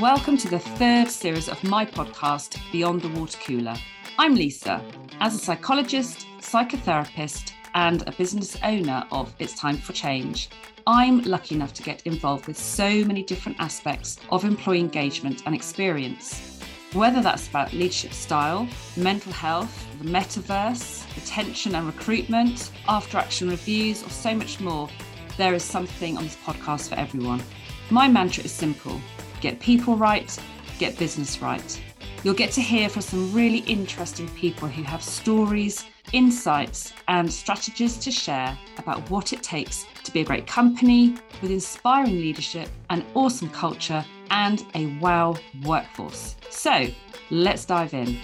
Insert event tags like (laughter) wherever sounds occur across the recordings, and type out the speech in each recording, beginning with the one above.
Welcome to the third series of my podcast, Beyond the Water Cooler. I'm Lisa. As a psychologist, psychotherapist, and a business owner of It's Time for Change, I'm lucky enough to get involved with so many different aspects of employee engagement and experience. Whether that's about leadership style, mental health, the metaverse, retention and recruitment, after action reviews, or so much more, there is something on this podcast for everyone. My mantra is simple get people right, get business right. You'll get to hear from some really interesting people who have stories, insights, and strategies to share about what it takes to be a great company with inspiring leadership, an awesome culture, and a wow workforce. So let's dive in.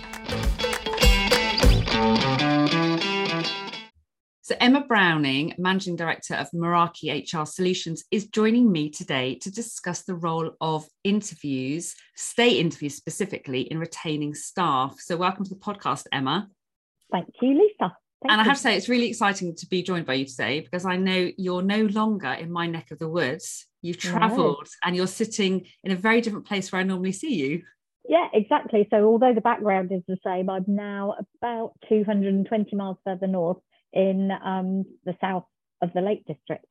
So, Emma Browning, Managing Director of Meraki HR Solutions, is joining me today to discuss the role of interviews, stay interviews specifically, in retaining staff. So, welcome to the podcast, Emma. Thank you, Lisa. Thank and I have to say, it's really exciting to be joined by you today because I know you're no longer in my neck of the woods. You've travelled no. and you're sitting in a very different place where I normally see you. Yeah, exactly. So, although the background is the same, I'm now about 220 miles further north in um, the south of the Lake District.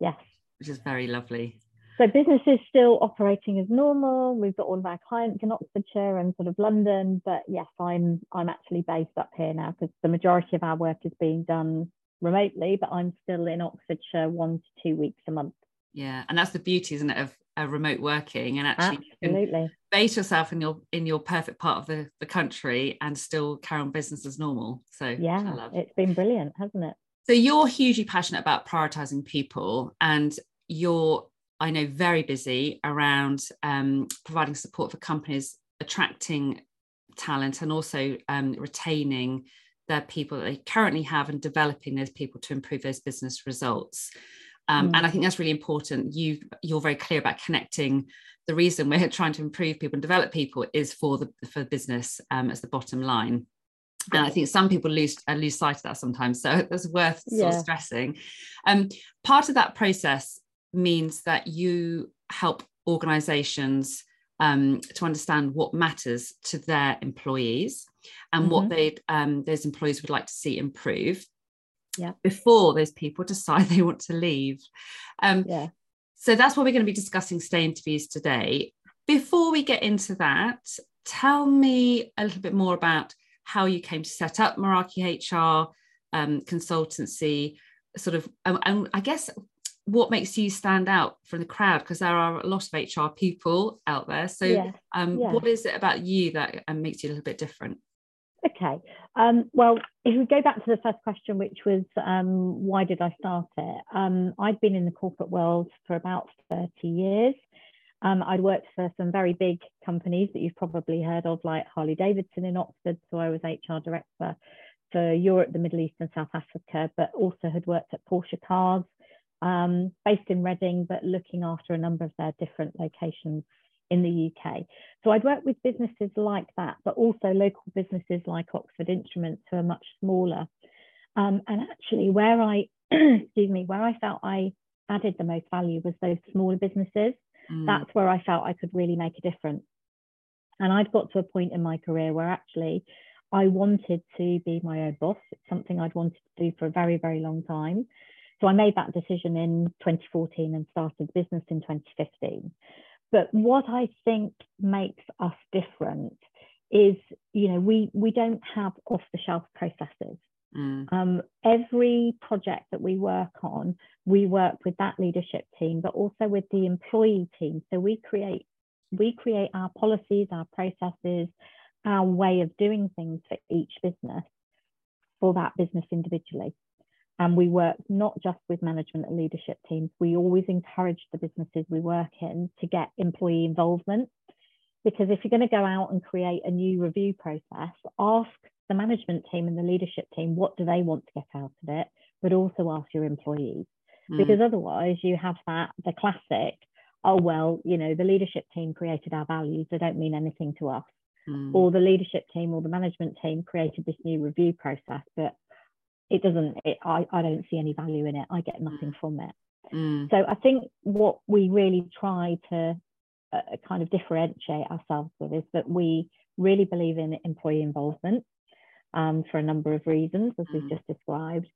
Yes. Which is very lovely. So business is still operating as normal. We've got all of our clients in Oxfordshire and sort of London, but yes, I'm I'm actually based up here now because the majority of our work is being done remotely, but I'm still in Oxfordshire one to two weeks a month. Yeah, and that's the beauty, isn't it, of uh, remote working and actually absolutely base yourself in your in your perfect part of the, the country and still carry on business as normal. So yeah, it's been brilliant, hasn't it? So you're hugely passionate about prioritizing people, and you're I know very busy around um, providing support for companies attracting talent and also um, retaining the people that they currently have and developing those people to improve those business results. Um, mm. And I think that's really important. You you're very clear about connecting. The reason we're (laughs) trying to improve people and develop people is for the for business um, as the bottom line. And I think some people lose uh, lose sight of that sometimes. So (laughs) it's worth yeah. sort of stressing. Um, part of that process means that you help organisations um, to understand what matters to their employees and mm-hmm. what they um, those employees would like to see improve yeah. before those people (laughs) decide they want to leave. Um, yeah. So that's what we're going to be discussing stay interviews today. Before we get into that, tell me a little bit more about how you came to set up Meraki HR um, consultancy, sort of, um, and I guess what makes you stand out from the crowd because there are a lot of HR people out there. So, yeah. Um, yeah. what is it about you that um, makes you a little bit different? Okay. Um, well, if we go back to the first question, which was um, why did I start it? Um, I'd been in the corporate world for about 30 years. Um, I'd worked for some very big companies that you've probably heard of, like Harley Davidson in Oxford. So I was HR director for Europe, the Middle East, and South Africa, but also had worked at Porsche Cars, um, based in Reading, but looking after a number of their different locations in the UK. So I'd work with businesses like that, but also local businesses like Oxford Instruments who are much smaller. Um, and actually, where I, (clears throat) excuse me, where I felt I added the most value was those smaller businesses. Mm. That's where I felt I could really make a difference. And I'd got to a point in my career where actually I wanted to be my own boss. It's something I'd wanted to do for a very, very long time. So I made that decision in 2014 and started business in 2015. But what I think makes us different is, you know, we we don't have off the shelf processes. Mm. Um, every project that we work on, we work with that leadership team, but also with the employee team. So we create we create our policies, our processes, our way of doing things for each business for that business individually. And we work not just with management and leadership teams, we always encourage the businesses we work in to get employee involvement. Because if you're going to go out and create a new review process, ask the management team and the leadership team what do they want to get out of it, but also ask your employees. Mm. Because otherwise, you have that the classic, oh, well, you know, the leadership team created our values, they don't mean anything to us. Mm. Or the leadership team or the management team created this new review process, but it doesn't it, I, I don't see any value in it i get nothing mm. from it mm. so i think what we really try to uh, kind of differentiate ourselves with is that we really believe in employee involvement um, for a number of reasons, as we've mm. just described.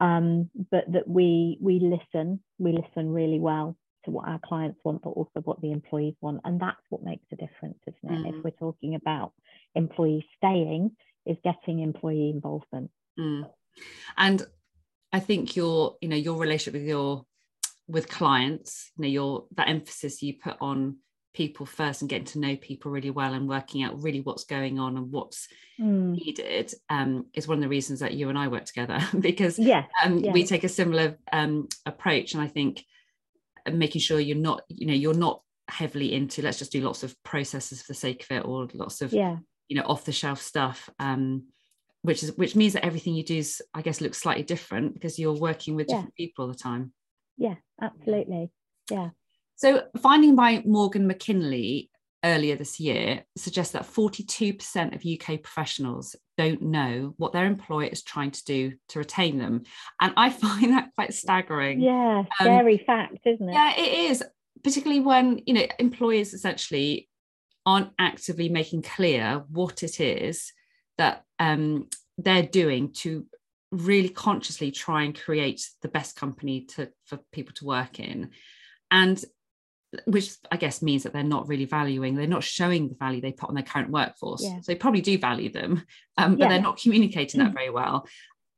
Um, but that we we listen, we listen really well to what our clients want, but also what the employees want, and that's what makes a difference, isn't it? Mm. If we're talking about employees staying, is getting employee involvement. Mm. And I think your, you know, your relationship with your with clients, you know, your that emphasis you put on people first and getting to know people really well and working out really what's going on and what's mm. needed um, is one of the reasons that you and I work together (laughs) because yeah, um, yeah. we take a similar um, approach and I think making sure you're not you know you're not heavily into let's just do lots of processes for the sake of it or lots of yeah. you know off the shelf stuff um, which is which means that everything you do is I guess looks slightly different because you're working with yeah. different people all the time yeah absolutely yeah so, finding by Morgan McKinley earlier this year suggests that 42% of UK professionals don't know what their employer is trying to do to retain them. And I (laughs) find that quite staggering. Yeah, um, scary um, fact, isn't it? Yeah, it is, particularly when, you know, employers essentially aren't actively making clear what it is that um, they're doing to really consciously try and create the best company to for people to work in and which I guess means that they're not really valuing, they're not showing the value they put on their current workforce. Yeah. So they probably do value them, um, but yeah. they're not communicating that mm. very well.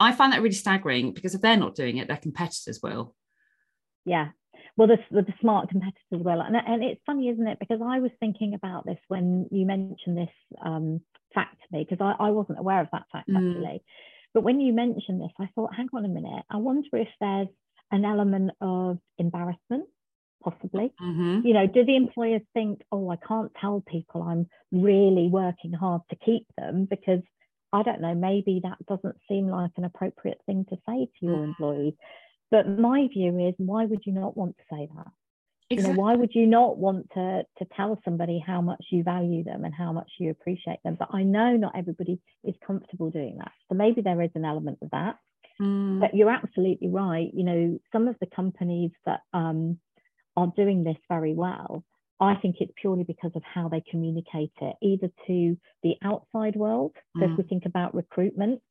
I find that really staggering because if they're not doing it, their competitors will. Yeah. Well, the, the, the smart competitors will. And, and it's funny, isn't it? Because I was thinking about this when you mentioned this um, fact to me, because I, I wasn't aware of that fact mm. actually. But when you mentioned this, I thought, hang on a minute, I wonder if there's an element of embarrassment possibly. Mm-hmm. You know, do the employers think, oh, I can't tell people I'm really working hard to keep them because I don't know, maybe that doesn't seem like an appropriate thing to say to your mm-hmm. employees. But my view is, why would you not want to say that? Exactly. You know, why would you not want to to tell somebody how much you value them and how much you appreciate them? But I know not everybody is comfortable doing that. So maybe there is an element of that. Mm. But you're absolutely right. You know, some of the companies that um, are doing this very well, I think it's purely because of how they communicate it, either to the outside world. So mm. if we mm. think about recruitment,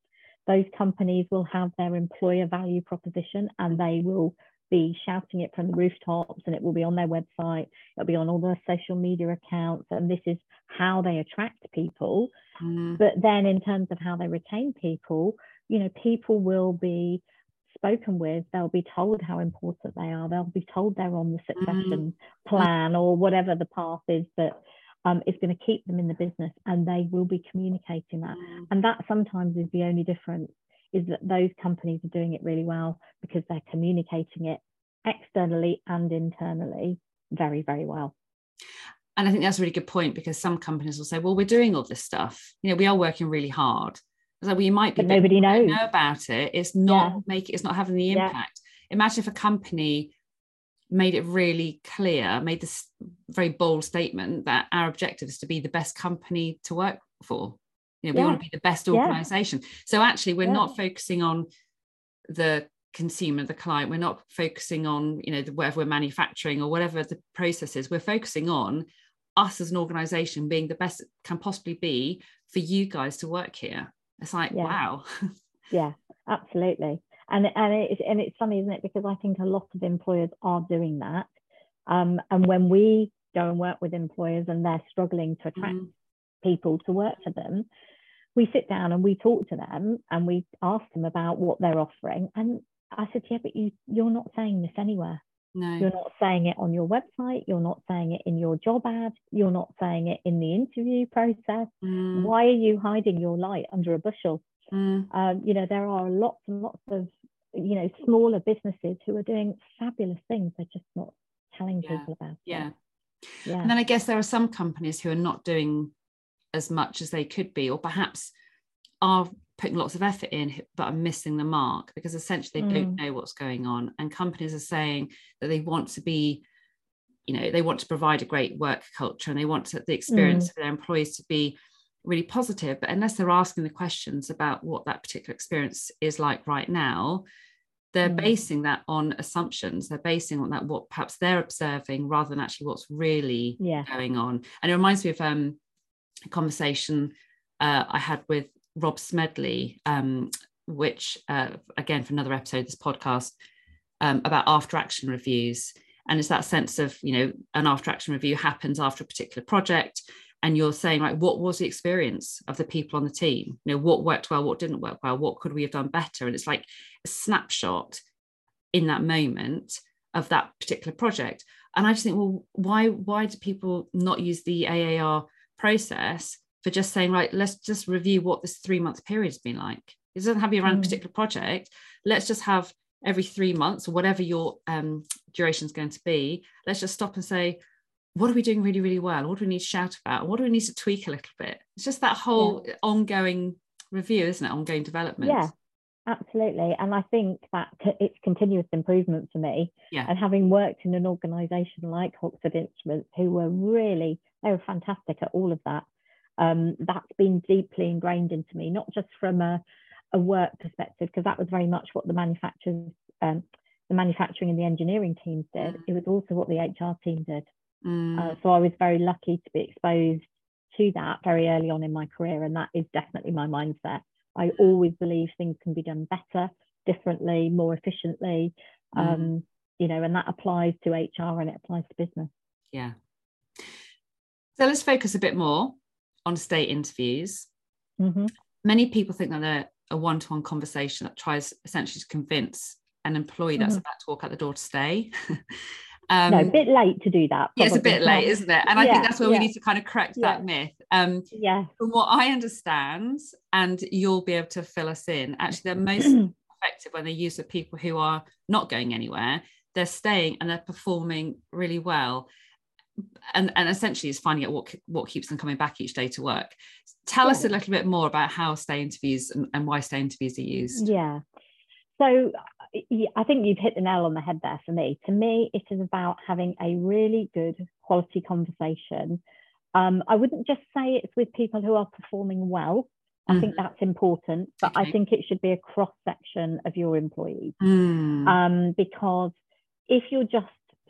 those companies will have their employer value proposition and they will be shouting it from the rooftops and it will be on their website, it'll be on all their social media accounts, and this is how they attract people. Mm. But then in terms of how they retain people, you know, people will be spoken with, they'll be told how important they are. They'll be told they're on the succession mm. plan or whatever the path is that um, is going to keep them in the business, and they will be communicating that. Mm. And that sometimes is the only difference is that those companies are doing it really well because they're communicating it externally and internally very, very well. And I think that's a really good point because some companies will say, well, we're doing all this stuff. You know, we are working really hard so we might be but nobody knows know about it. It's not yeah. make it's not having the impact. Yeah. Imagine if a company made it really clear, made this very bold statement that our objective is to be the best company to work for. You know, we want to be the best organization. So actually, we're not focusing on the consumer, the client. We're not focusing on, you know, the, whatever we're manufacturing or whatever the process is. We're focusing on us as an organization being the best can possibly be for you guys to work here. It's like, yeah. wow. (laughs) yeah, absolutely. And and it's and it's funny, isn't it? Because I think a lot of employers are doing that. Um, and when we go and work with employers and they're struggling to attract mm. people to work for them, we sit down and we talk to them and we ask them about what they're offering. And I said, yeah, but you you're not saying this anywhere. No. You're not saying it on your website. You're not saying it in your job ad. You're not saying it in the interview process. Mm. Why are you hiding your light under a bushel? Mm. Um, you know, there are lots and lots of, you know, smaller businesses who are doing fabulous things. They're just not telling yeah. people about yeah. it. Yeah. And then I guess there are some companies who are not doing as much as they could be, or perhaps are putting lots of effort in but are missing the mark because essentially they mm. don't know what's going on and companies are saying that they want to be you know they want to provide a great work culture and they want to, the experience mm. for their employees to be really positive but unless they're asking the questions about what that particular experience is like right now they're mm. basing that on assumptions they're basing on that what perhaps they're observing rather than actually what's really yeah. going on and it reminds me of um, a conversation uh, i had with rob smedley um, which uh, again for another episode of this podcast um, about after action reviews and it's that sense of you know an after action review happens after a particular project and you're saying like what was the experience of the people on the team? You know what worked well what didn't work well what could we have done better? And it's like a snapshot in that moment of that particular project. And i just think well why why do people not use the aar process for just saying right let's just review what this three month period has been like? It doesn't have to be around mm. a particular project. Let's just have every three months or whatever your um, duration is going to be let's just stop and say what are we doing really, really well? What do we need to shout about? What do we need to tweak a little bit? It's just that whole yeah. ongoing review, isn't it? Ongoing development. Yeah, absolutely. And I think that it's continuous improvement for me. Yeah. And having worked in an organisation like Oxford Instruments, who were really, they were fantastic at all of that. Um, that's been deeply ingrained into me, not just from a, a work perspective, because that was very much what the manufacturers, um, the manufacturing and the engineering teams did. Mm. It was also what the HR team did. Mm. Uh, so I was very lucky to be exposed to that very early on in my career, and that is definitely my mindset. I always believe things can be done better, differently, more efficiently, mm. um, you know, and that applies to HR and it applies to business. Yeah. So let's focus a bit more on stay interviews. Mm-hmm. Many people think that they're a one-to-one conversation that tries essentially to convince an employee that's mm-hmm. about to walk out the door to stay. (laughs) Um, no, a bit late to do that. Yeah, it's a bit late, isn't it? And I think that's where yeah. we need to kind of correct yeah. that myth. Um, yeah. From what I understand, and you'll be able to fill us in, actually, they're (clears throat) most effective when they use the people who are not going anywhere. They're staying and they're performing really well. And, and essentially is finding out what what keeps them coming back each day to work. Tell yeah. us a little bit more about how stay interviews and, and why stay interviews are used. Yeah. So I think you've hit the nail on the head there for me. To me, it is about having a really good quality conversation. Um, I wouldn't just say it's with people who are performing well. I mm. think that's important, but okay. I think it should be a cross section of your employees. Mm. Um, because if you're just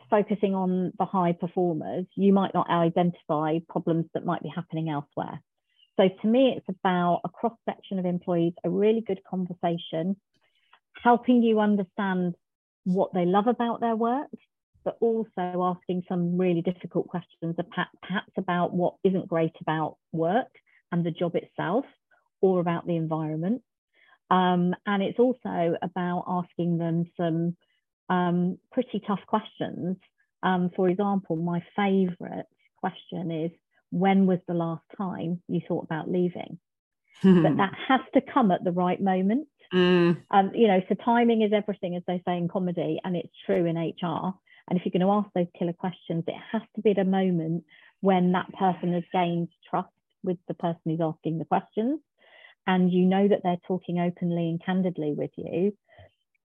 focusing on the high performers, you might not identify problems that might be happening elsewhere. So to me, it's about a cross section of employees, a really good conversation, helping you understand what they love about their work, but also asking some really difficult questions, perhaps about what isn't great about work and the job itself, or about the environment. Um, and it's also about asking them some um, pretty tough questions. Um, for example, my favourite question is, when was the last time you thought about leaving? but that has to come at the right moment. Mm. Um, you know, so timing is everything, as they say in comedy, and it's true in HR. And if you're going to ask those killer questions, it has to be at a moment when that person has gained trust with the person who's asking the questions, and you know that they're talking openly and candidly with you.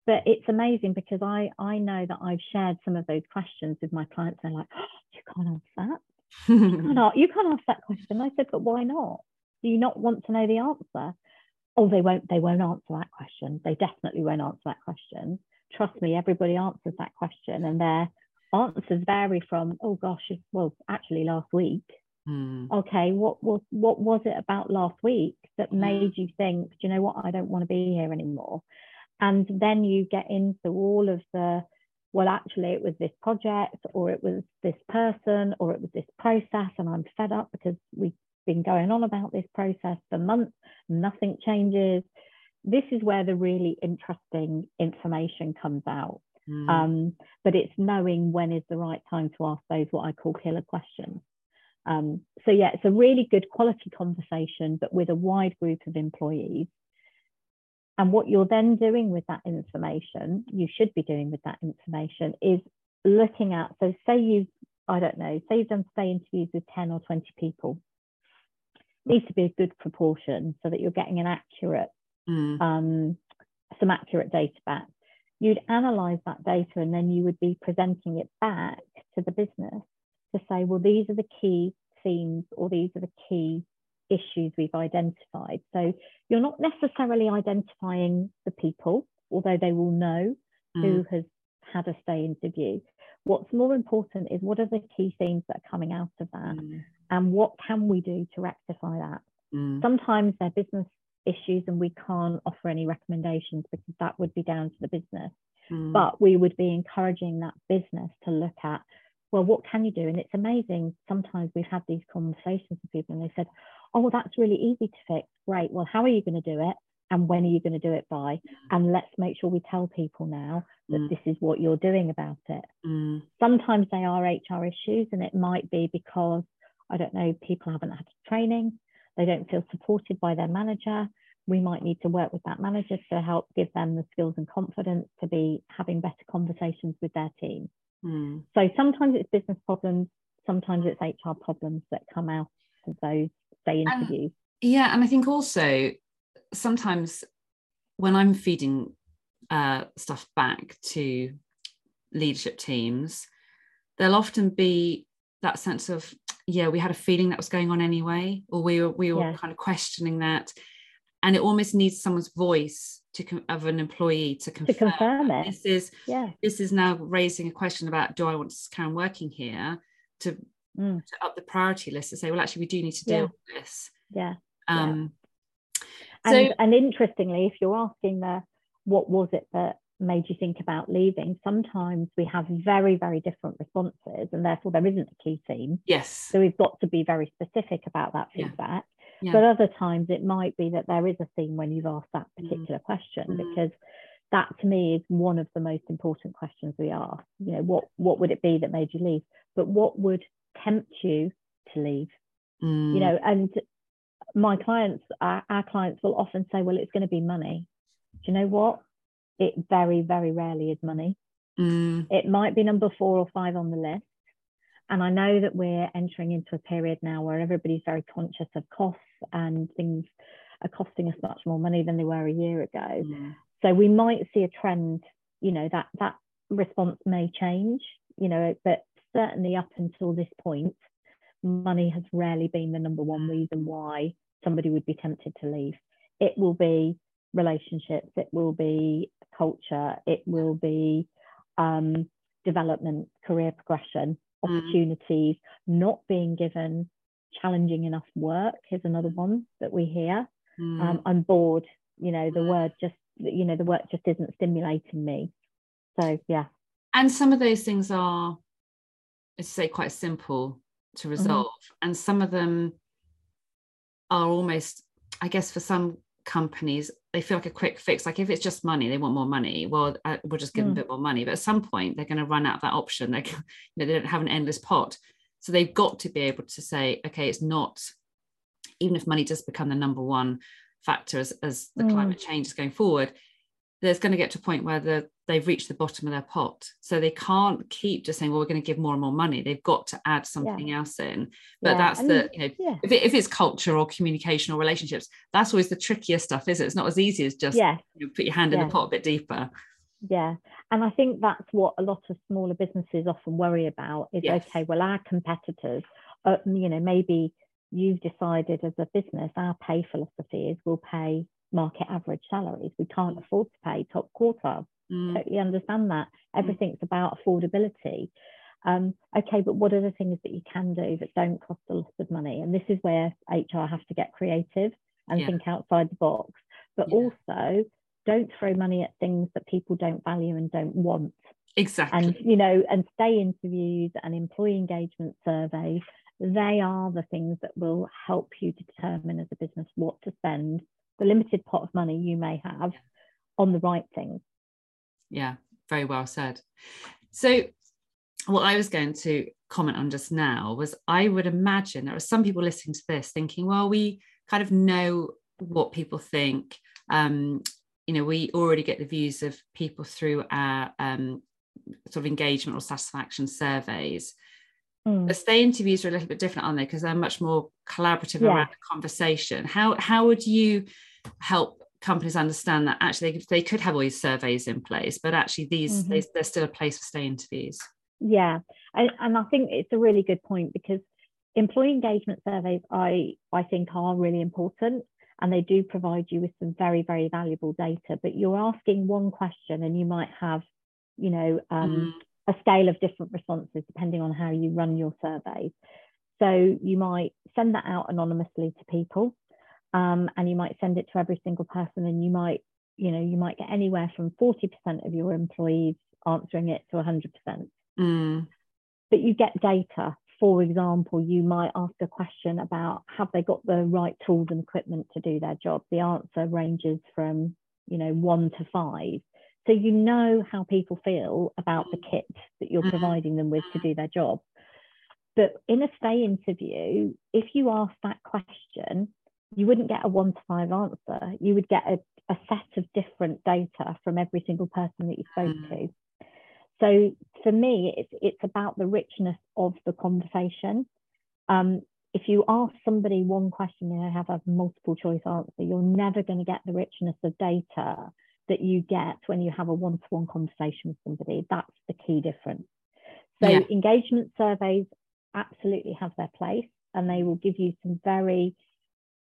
But it's amazing because I I know that I've shared some of those questions with my clients. They're like, oh, you can't ask that. you, (laughs) can't, you can't ask that question. I said, but why not? Do you not want to know the answer? Oh they won't they won't answer that question. They definitely won't answer that question. Trust me everybody answers that question and their answers vary from oh gosh well actually last week. Mm. okay what was what was it about last week that hmm. made you think do you know what? I don't want to be here anymore. And then you get into all of the well actually it was this project or it was this person or it was this process and i'm fed up because we been going on about this process for months, nothing changes. This is where the really interesting information comes out. Mm. Um, but it's knowing when is the right time to ask those what I call killer questions. Um, so yeah, it's a really good quality conversation, but with a wide group of employees. And what you're then doing with that information, you should be doing with that information, is looking at. So say you've, I don't know, say you've done stay interviews with 10 or 20 people needs to be a good proportion so that you're getting an accurate, mm. um, some accurate data back. You'd analyze that data and then you would be presenting it back to the business to say, well, these are the key themes or these are the key issues we've identified. So you're not necessarily identifying the people, although they will know, mm. who has had a stay interview. What's more important is what are the key themes that are coming out of that mm. And what can we do to rectify that? Mm. Sometimes they're business issues and we can't offer any recommendations because that would be down to the business. Mm. But we would be encouraging that business to look at, well, what can you do? And it's amazing. Sometimes we've had these conversations with people and they said, oh, that's really easy to fix. Great. Well, how are you going to do it? And when are you going to do it by? And let's make sure we tell people now that mm. this is what you're doing about it. Mm. Sometimes they are HR issues, and it might be because, I don't know, people haven't had training, they don't feel supported by their manager. We might need to work with that manager to help give them the skills and confidence to be having better conversations with their team. Mm. So sometimes it's business problems, sometimes it's HR problems that come out of those stay interviews. And, yeah, and I think also sometimes when I'm feeding uh, stuff back to leadership teams, there'll often be that sense of yeah we had a feeling that was going on anyway or we were we were yeah. kind of questioning that and it almost needs someone's voice to of an employee to confirm, to confirm it this is yeah this is now raising a question about do i want to carry on working here to, mm. to up the priority list to say well actually we do need to deal yeah. with this yeah um yeah. and, so, and interestingly if you're asking the what was it that made you think about leaving sometimes we have very very different responses and therefore there isn't a key theme yes so we've got to be very specific about that feedback yeah. Yeah. but other times it might be that there is a theme when you've asked that mm. particular mm. question mm. because that to me is one of the most important questions we ask you know what what would it be that made you leave but what would tempt you to leave mm. you know and my clients our, our clients will often say well it's going to be money do you know what it very, very rarely is money. Mm. It might be number four or five on the list. And I know that we're entering into a period now where everybody's very conscious of costs and things are costing us much more money than they were a year ago. Mm. So we might see a trend, you know, that that response may change, you know, but certainly up until this point, money has rarely been the number one reason why somebody would be tempted to leave. It will be relationships, it will be culture, it will be um, development, career progression, mm. opportunities, mm. not being given challenging enough work is another one that we hear. Mm. Um, I'm bored, you know, the mm. word just, you know, the work just isn't stimulating me. So, yeah. And some of those things are, let's say, quite simple to mm-hmm. resolve. Mm-hmm. And some of them are almost, I guess, for some companies they feel like a quick fix like if it's just money they want more money well uh, we'll just give mm. them a bit more money but at some point they're going to run out of that option they, (laughs) you know, they don't have an endless pot so they've got to be able to say okay it's not even if money does become the number one factor as, as the mm. climate change is going forward there's going to get to a point where the, they've reached the bottom of their pot. So they can't keep just saying, well, we're going to give more and more money. They've got to add something yeah. else in. But yeah. that's the, you know, yeah. if, it, if it's culture or communication or relationships, that's always the trickier stuff, is it? It's not as easy as just you know, put your hand in the pot a bit deeper. Yeah. And I think that's what a lot of smaller businesses often worry about is yes. okay, well, our competitors, uh, you know, maybe you've decided as a business, our pay philosophy is we'll pay market average salaries. We can't afford to pay top quartile. Mm. Totally understand that. Mm. Everything's about affordability. Um, okay, but what are the things that you can do that don't cost a lot of money? And this is where HR has to get creative and yeah. think outside the box. But yeah. also, don't throw money at things that people don't value and don't want. Exactly. And you know, and stay interviews and employee engagement surveys. They are the things that will help you determine as a business what to spend the limited pot of money you may have on the right things. Yeah, very well said. So, what I was going to comment on just now was I would imagine there are some people listening to this thinking, well, we kind of know what people think. Um, you know, we already get the views of people through our um, sort of engagement or satisfaction surveys. Mm. The stay interviews are a little bit different, aren't they? Because they're much more collaborative yeah. around the conversation. How how would you help companies understand that actually they, they could have all these surveys in place, but actually these mm-hmm. there's still a place for stay interviews? Yeah, and, and I think it's a really good point because employee engagement surveys I I think are really important and they do provide you with some very very valuable data but you're asking one question and you might have you know, um, mm. A scale of different responses depending on how you run your surveys. So you might send that out anonymously to people, um, and you might send it to every single person, and you might, you know, you might get anywhere from 40% of your employees answering it to 100%. Mm. But you get data. For example, you might ask a question about have they got the right tools and equipment to do their job? The answer ranges from, you know, one to five. So you know how people feel about the kit that you're mm-hmm. providing them with to do their job. But in a stay interview, if you ask that question, you wouldn't get a one to five answer. You would get a, a set of different data from every single person that you spoke mm. to. So for me, it's it's about the richness of the conversation. Um, if you ask somebody one question and they have a multiple choice answer, you're never going to get the richness of data that you get when you have a one-to-one conversation with somebody. That's the key difference. So yeah. engagement surveys absolutely have their place and they will give you some very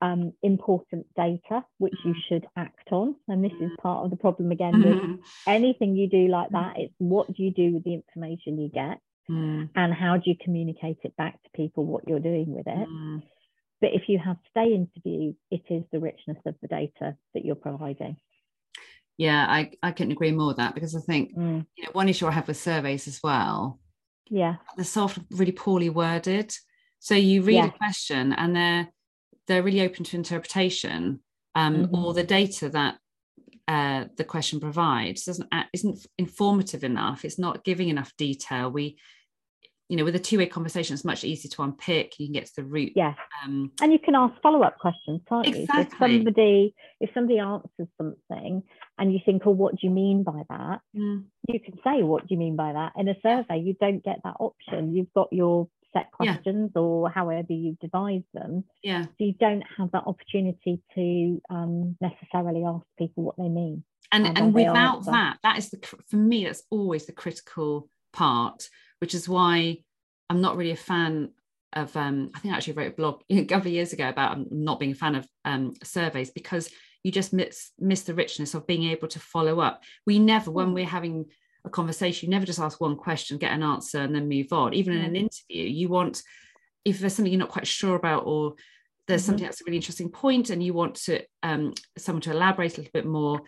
um, important data which you mm-hmm. should act on. And this is part of the problem again with mm-hmm. anything you do like that. It's what do you do with the information you get mm. and how do you communicate it back to people what you're doing with it. Mm. But if you have stay interviews, it is the richness of the data that you're providing. Yeah, I, I couldn't agree more with that because I think mm. you know one issue I have with surveys as well. Yeah. They're sort of really poorly worded. So you read yeah. a question and they're they're really open to interpretation um, mm-hmm. or the data that uh, the question provides doesn't isn't informative enough it's not giving enough detail we you know with a two-way conversation it's much easier to unpick you can get to the root yes um, and you can ask follow-up questions can't exactly. you so if somebody if somebody answers something and you think oh what do you mean by that mm. you can say what do you mean by that in a survey you don't get that option you've got your set questions yeah. or however you devise them. Yeah. So you don't have that opportunity to um, necessarily ask people what they mean. And and without that, that is the for me that's always the critical part, which is why I'm not really a fan of um, I think I actually wrote a blog (laughs) a couple of years ago about um, not being a fan of um, surveys because you just miss miss the richness of being able to follow up. We never, when hmm. we're having a conversation you never just ask one question get an answer and then move on even in an interview you want if there's something you're not quite sure about or there's mm-hmm. something that's a really interesting point and you want to um, someone to elaborate a little bit more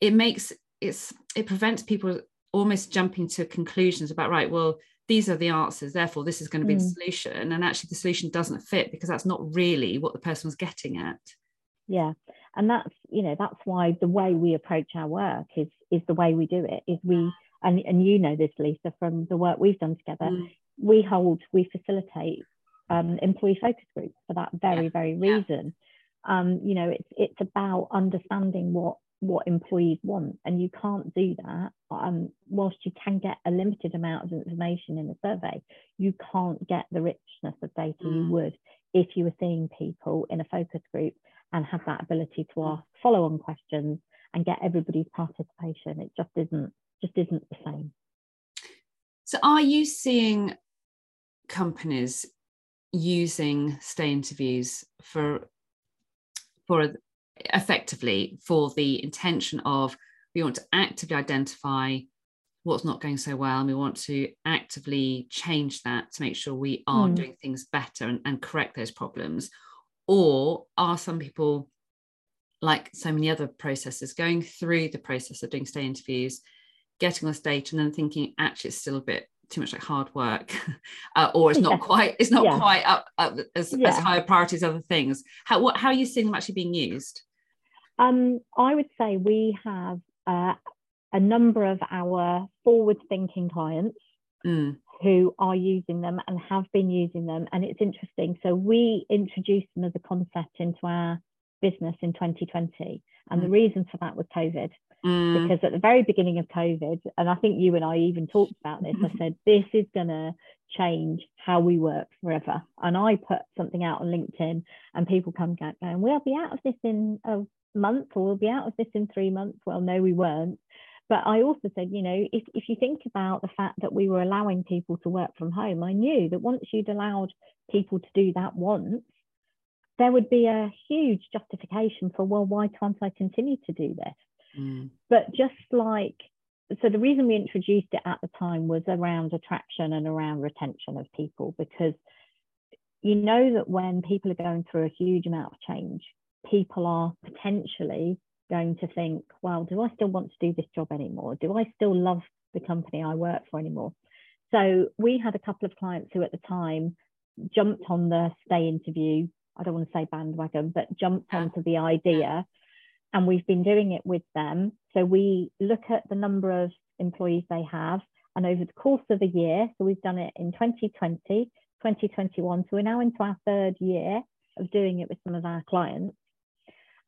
it makes it's it prevents people almost jumping to conclusions about right well these are the answers therefore this is going to be mm. the solution and actually the solution doesn't fit because that's not really what the person was getting at yeah and that's you know that's why the way we approach our work is is the way we do it is we and, and you know this, Lisa, from the work we've done together, mm. we hold, we facilitate um, employee focus groups for that very, yeah. very reason. Yeah. Um, you know, it's it's about understanding what what employees want, and you can't do that. Um, whilst you can get a limited amount of information in a survey, you can't get the richness of data mm. you would if you were seeing people in a focus group and have that ability to mm. ask follow-on questions and get everybody's participation. It just isn't just isn't the same. So, are you seeing companies using stay interviews for for effectively for the intention of we want to actively identify what's not going so well and we want to actively change that to make sure we are mm. doing things better and, and correct those problems or are some people like so many other processes going through the process of doing stay interviews getting this data and then thinking actually it's still a bit too much like hard work (laughs) uh, or it's not yeah. quite it's not yeah. quite up, up as, yeah. as high a priority as other things how what how are you seeing them actually being used um, i would say we have uh, a number of our forward thinking clients mm. who are using them and have been using them and it's interesting so we introduced them as a concept into our business in 2020 and mm. the reason for that was covid Mm. Because at the very beginning of COVID, and I think you and I even talked about this, I (laughs) said, this is going to change how we work forever. And I put something out on LinkedIn, and people come back going, we'll be out of this in a month, or we'll be out of this in three months. Well, no, we weren't. But I also said, you know, if, if you think about the fact that we were allowing people to work from home, I knew that once you'd allowed people to do that once, there would be a huge justification for, well, why can't I continue to do this? Mm. But just like so the reason we introduced it at the time was around attraction and around retention of people because you know that when people are going through a huge amount of change, people are potentially going to think, well, do I still want to do this job anymore? Do I still love the company I work for anymore? So we had a couple of clients who at the time jumped on the stay interview. I don't want to say bandwagon, but jumped onto the idea. And we've been doing it with them. So we look at the number of employees they have. And over the course of a year, so we've done it in 2020, 2021. So we're now into our third year of doing it with some of our clients.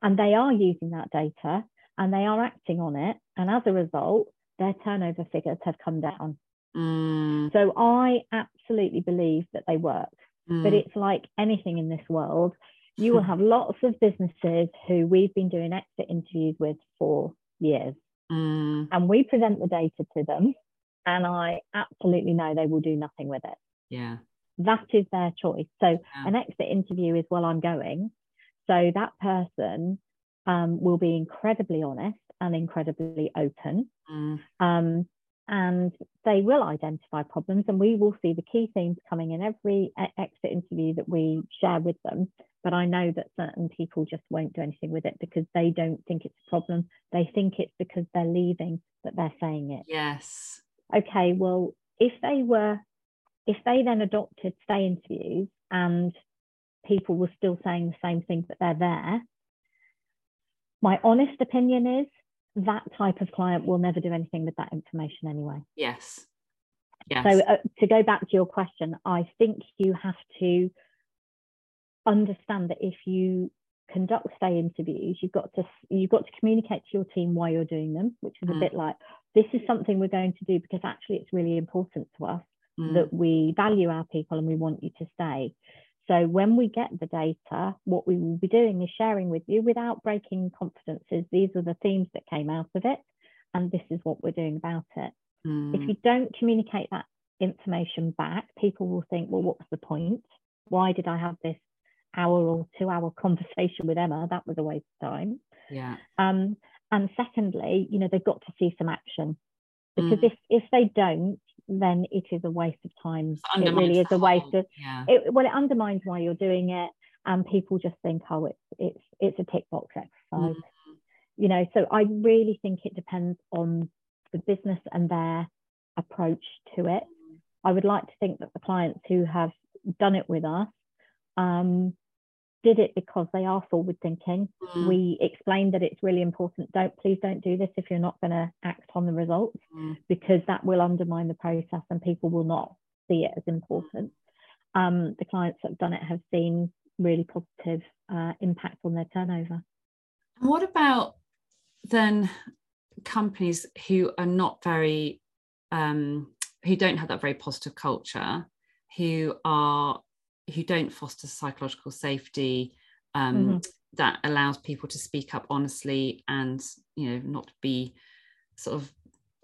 And they are using that data and they are acting on it. And as a result, their turnover figures have come down. Mm. So I absolutely believe that they work. Mm. But it's like anything in this world. You will (laughs) have lots of businesses who we've been doing exit interviews with for years. Mm. And we present the data to them. And I absolutely know they will do nothing with it. Yeah. That is their choice. So Yeah. an exit interview is well, I'm going. So that person um, will be incredibly honest and incredibly open. Mm. Um, and they will identify problems, and we will see the key themes coming in every exit interview that we share with them. But I know that certain people just won't do anything with it because they don't think it's a problem. They think it's because they're leaving that they're saying it. Yes. Okay, well, if they were, if they then adopted stay interviews and people were still saying the same thing, but they're there, my honest opinion is that type of client will never do anything with that information anyway. Yes. Yes. So uh, to go back to your question, I think you have to understand that if you conduct stay interviews, you've got to you've got to communicate to your team why you're doing them, which is Mm. a bit like this is something we're going to do because actually it's really important to us Mm. that we value our people and we want you to stay. So when we get the data, what we will be doing is sharing with you without breaking confidences. These are the themes that came out of it, and this is what we're doing about it. Mm. If you don't communicate that information back, people will think, well, what was the point? Why did I have this hour or two hour (laughs) conversation with Emma? That was a waste of time. yeah. Um, and secondly, you know, they've got to see some action because Mm. if, if they don't, then it is a waste of time. It really is a waste whole- of Yeah. it, well, it undermines why you're doing it, and people just think, oh, it's it's it's a tick box exercise, Mm. you know. So I really think it depends on the business and their approach to it. I would like to think that the clients who have done it with us um, did it because they are forward thinking. Mm. We explained that it's really important. Don't please don't do this if you're not going to act on the results Mm. because that will undermine the process and people will not see it as important. Um, the clients that have done it have seen really positive uh, impact on their turnover. And what about then companies who are not very, um, who don't have that very positive culture, who are, who don't foster psychological safety um, that allows people to speak up honestly and you know not be sort of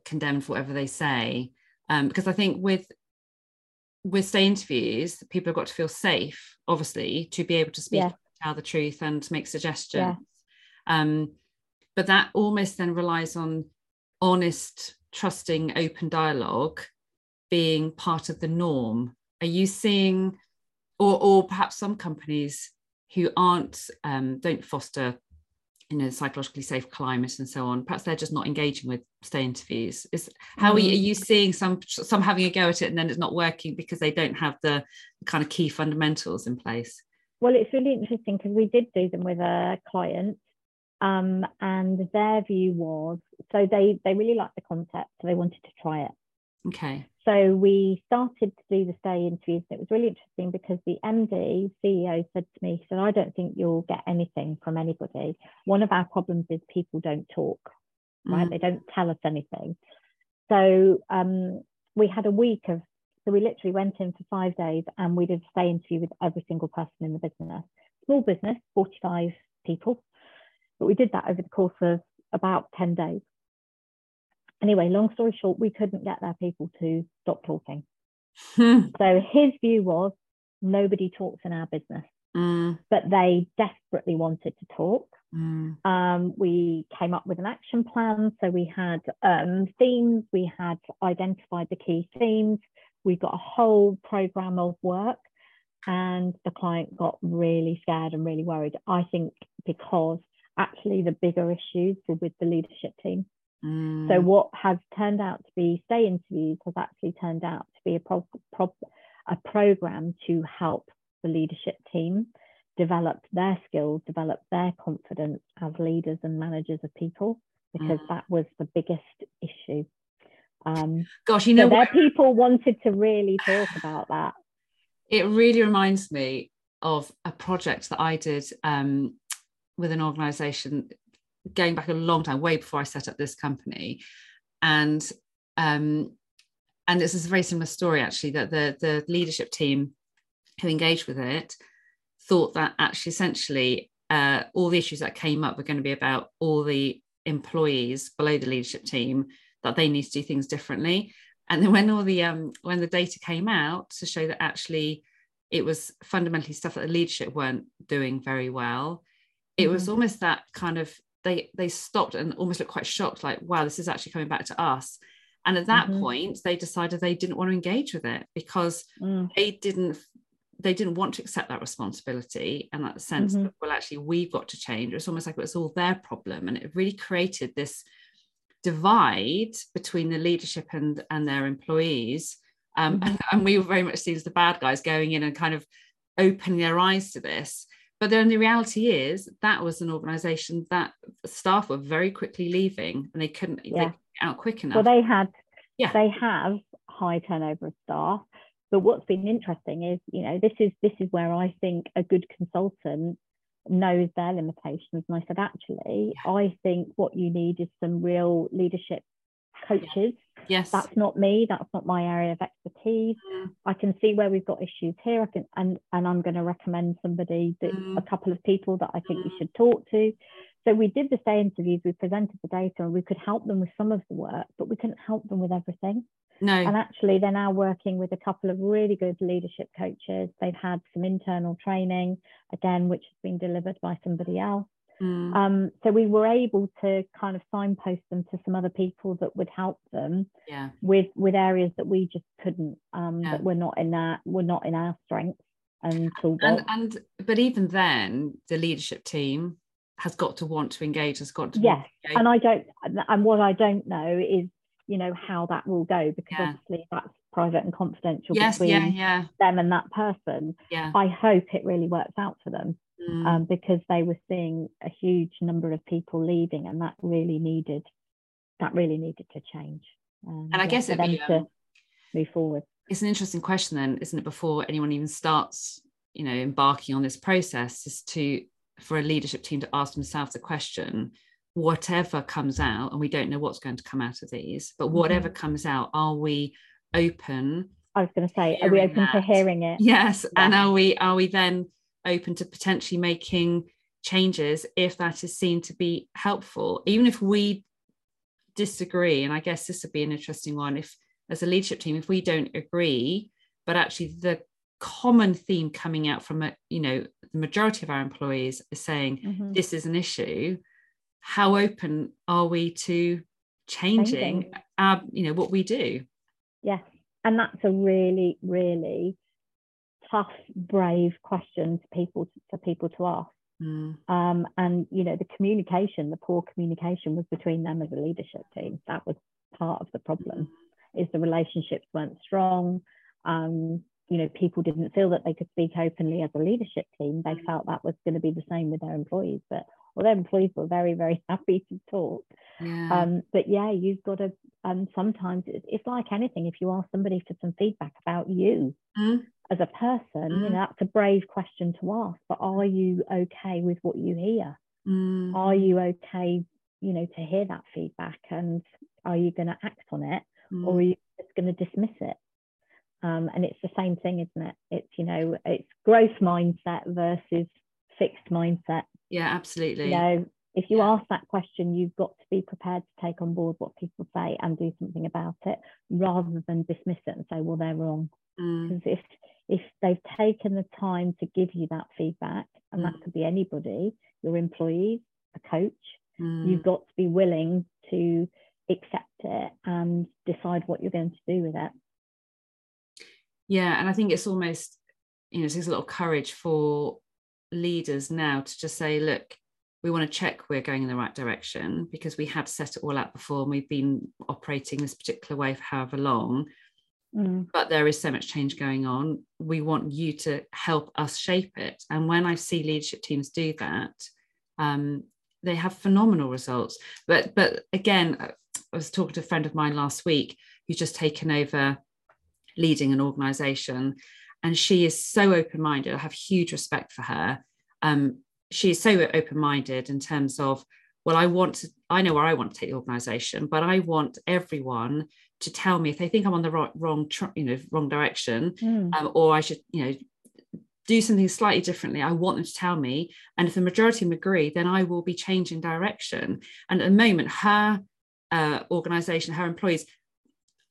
condemned for whatever they say. Um, because I think with with stay interviews, people have got to feel safe, obviously, to be able to speak, Yeah. tell the truth, and make suggestions. Um, but that almost then relies on honest, trusting, open dialogue being part of the norm. Are you seeing, or or perhaps some companies who aren't um, don't foster you know psychologically safe climate and so on perhaps they're just not engaging with stay interviews is how are, you, Mm. are you seeing some some having a go at it and then it's not working because they don't have the kind of key fundamentals in place Well, it's really interesting because we did do them with a client, um, and their view was so they they really liked the concept, so they wanted to try it. okay So we started to do the stay interviews, and it was really interesting because the MD CEO said to me, he said, "I don't think you'll get anything from anybody. One of our problems is people don't talk, right? Mm. They don't tell us anything." So um, we had a week of so we literally went in for five days and we did a stay interview with every single person in the business. Small business, 45 people. But we did that over the course of about 10 days. Anyway, long story short, we couldn't get their people to stop talking. Hmm. So his view was nobody talks in our business, Mm, but they desperately wanted to talk. Mm. Um, we came up with an action plan. So we had um, themes, we had identified the key themes, we got a whole program of work, and the client got really scared and really worried. I think because actually the bigger issues were with the leadership team. Mm. So what has turned out to be stay interviews has actually turned out to be a pro- pro- a program to help the leadership team develop their skills, develop their confidence as leaders and managers of people, because mm. that was the biggest issue. Um, Gosh, you know, so their people wanted to really talk about that. (sighs) It really reminds me of a project that I did um, with an organization going back a long time, way before I set up this company. And um, and this is a very similar story actually that the the leadership team who engaged with it thought that actually essentially uh, all the issues that came up were going to be about all the employees below the leadership team that they need to do things differently and then when all the um, when the data came out to show that actually it was fundamentally stuff that the leadership weren't doing very well it mm-hmm. was almost that kind of they they stopped and almost looked quite shocked like wow this is actually coming back to us and at that mm-hmm. point they decided they didn't want to engage with it because mm. they didn't they didn't want to accept that responsibility and that sense mm-hmm. that well actually we've got to change it's almost like it was all their problem and it really created this divide between the leadership and and their employees um, mm-hmm. and, (laughs) and we were very much seen as the bad guys going in and kind of opening their eyes to this but then the reality is that was an organization that staff were very quickly leaving and they couldn't yeah. they out quick enough. Well, they had, yeah. they have high turnover of staff. But what's been interesting is, you know, this is this is where I think a good consultant knows their limitations. And I said, actually, yeah. I think what you need is some real leadership coaches. Yes. That's not me. That's not my area of expertise. Mm. I can see where we've got issues here. I can and and I'm going to recommend somebody that mm. a couple of people that I think mm. you should talk to. So we did the stay interviews, we presented the data, and we could help them with some of the work, but we couldn't help them with everything. No. And actually, they're now working with a couple of really good leadership coaches. They've had some internal training, again, which has been delivered by somebody else. Mm. Um, so we were able to kind of signpost them to some other people that would help them yeah. with with areas that we just couldn't, um, yeah. that were not in that were not in our strengths and And, and but even then, the leadership team has got to want to engage, has got to yes. And I don't, and what I don't know is, you know, how that will go because yeah. obviously that's private and confidential yes, between yeah, yeah. them and that person. Yeah. I hope it really works out for them mm. um, because they were seeing a huge number of people leaving, and that really needed that really needed to change. Um, and I yeah, guess it be, um, move forward. It's an interesting question, then, isn't it? Before anyone even starts, you know, embarking on this process, is to for a leadership team to ask themselves the question whatever comes out and we don't know what's going to come out of these but whatever mm-hmm. comes out are we open i was going to say are we open that? to hearing it yes yeah. and are we are we then open to potentially making changes if that is seen to be helpful. Even if we disagree and i guess this would be an interesting one if as a leadership team if we don't agree but actually the common theme coming out from a, you know the majority of our employees is saying mm-hmm. this is an issue. How open are we to changing, changing. our you know what we do? Yes and that's a really really tough brave question to people for people to ask mm. um, and you know the communication the poor communication was between them as a leadership team that was part of the problem mm. is the relationships weren't strong um, you know people didn't feel that they could speak openly as a leadership team they mm. felt that was going to be the same with their employees but well their employees were very very (laughs) happy to talk yeah. Um, but yeah you've got to um, sometimes it's, it's, like anything if you ask somebody for some feedback about you mm. As a person mm. you know that's a brave question to ask but are you okay with what you hear mm. are you okay you know to hear that feedback and are you going to act on it or mm. are you just going to dismiss it um, and it's the same thing, isn't it? It's, you know, it's growth mindset versus fixed mindset. Yeah, absolutely. You know, if you ask that question, you've got to be prepared to take on board what people say and do something about it rather than dismiss it and say, well, they're wrong. Mm. Because if if they've taken the time to give you that feedback, and mm. that could be anybody, your employees, a coach. Mm. You've got to be willing to accept it and decide what you're going to do with it. Yeah, and I think it's almost, you know, it takes a lot of courage for leaders now to just say, look, we want to check we're going in the right direction because we had set it all out before and we've been operating this particular way for however long. Mm. But there is so much change going on. We want you to help us shape it. And when I see leadership teams do that, um, they have phenomenal results. But but again, I was talking to a friend of mine last week who's just taken over leading an organization and she is so open-minded i have huge respect for her um, she is so open-minded in terms of well i want to i know where i want to take the organization but i want everyone to tell me if they think i'm on the wrong, wrong you know wrong direction mm. um, or i should you know do something slightly differently i want them to tell me and if the majority agree then i will be changing direction and at the moment her uh, organization her employees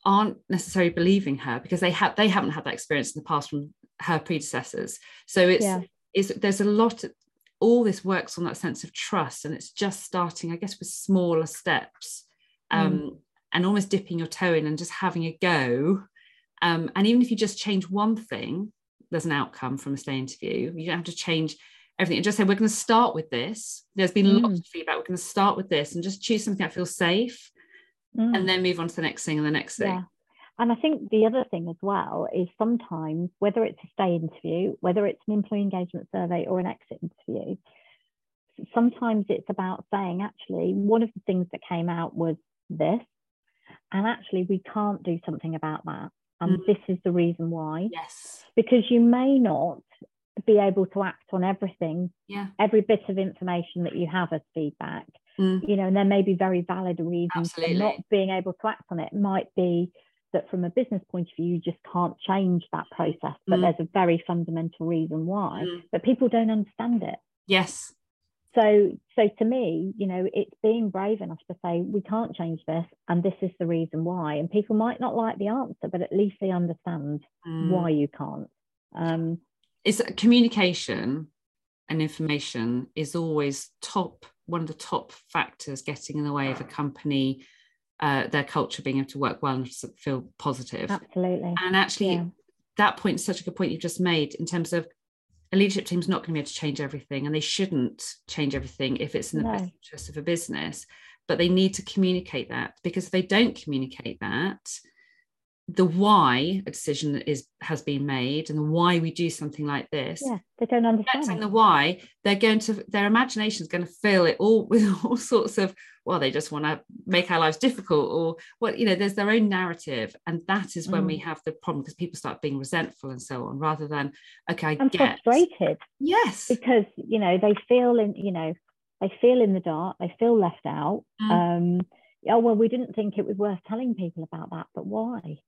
aren't necessarily believing her because they have they haven't had that experience in the past from her predecessors so it's yeah. it's there's a lot of, all this works on that sense of trust and it's just starting i guess with smaller steps um, mm. and almost dipping your toe in and just having a go um, and even if you just change one thing there's an outcome from a stay interview you don't have to change everything and just say we're going to start with this there's been mm. lots of feedback we're going to start with this and just choose something that feels safe mm. and then move on to the next thing and the next thing. Yeah. And I think the other thing as well is sometimes, whether it's a stay interview, whether it's an employee engagement survey or an exit interview, sometimes it's about saying, actually, one of the things that came out was this. And actually, we can't do something about that. And mm. this is the reason why. Yes. Because you may not be able to act on everything, yeah. every bit of information that you have as feedback. Mm. You know, and there may be very valid reasons Absolutely. for not being able to act on it. it. Might be that from a business point of view, you just can't change that process, but mm. there's a very fundamental reason why. Mm. But people don't understand it. Yes. So, so to me, you know, it's being brave enough to say we can't change this, and this is the reason why. And people might not like the answer, but at least they understand mm. why you can't. Um, it's communication and information is always top one of the top factors getting in the way of a company uh, their culture being able to work well and feel positive absolutely and actually yeah. that point is such a good point you've just made in terms of a leadership team's not going to be able to change everything and they shouldn't change everything if it's in the no. best interest of a business but they need to communicate that because if they don't communicate that the why a decision is has been made and the why we do something like this yeah they don't understand the why they're going to their imagination is going to fill it all (laughs) with all sorts of well they just want to make our lives difficult or what you know there's their own narrative and that is when mm. we have the problem because people start being resentful and so on rather than okay I and get frustrated yes because you know they feel in you know they feel in the dark they feel left out mm. um oh well we didn't think it was worth telling people about that but why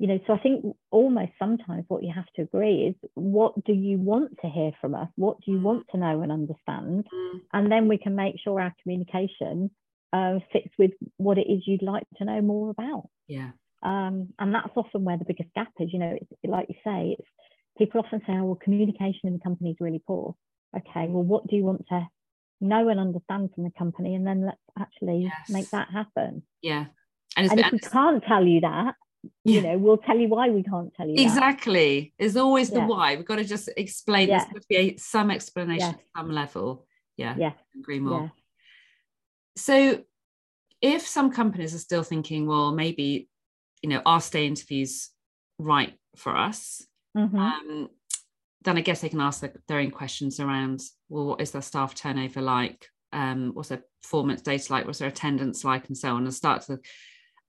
you know so i think almost sometimes what you have to agree is what do you want to hear from us what do you mm. want to know and understand mm. and then we can make sure our communication uh, fits with what it is you'd like to know more about yeah um, and that's often where the biggest gap is you know it's, like you say it's people often say oh well communication in the company is really poor okay well what do you want to know and understand from the company and then let's actually yes. make that happen yeah and, and if we can't tell you that. You know we'll tell you why we can't tell you exactly. That. there's always the yeah. why. We've got to just explain yeah. there's be a, some explanation at some level. Yeah. Yeah. Agree more. So if some companies are still thinking well maybe you know our stay interviews right for us mm-hmm. um, then i guess they can ask their, their own questions around well what is their staff turnover like? Um, what's their performance data like? What's their attendance like? And so on and start to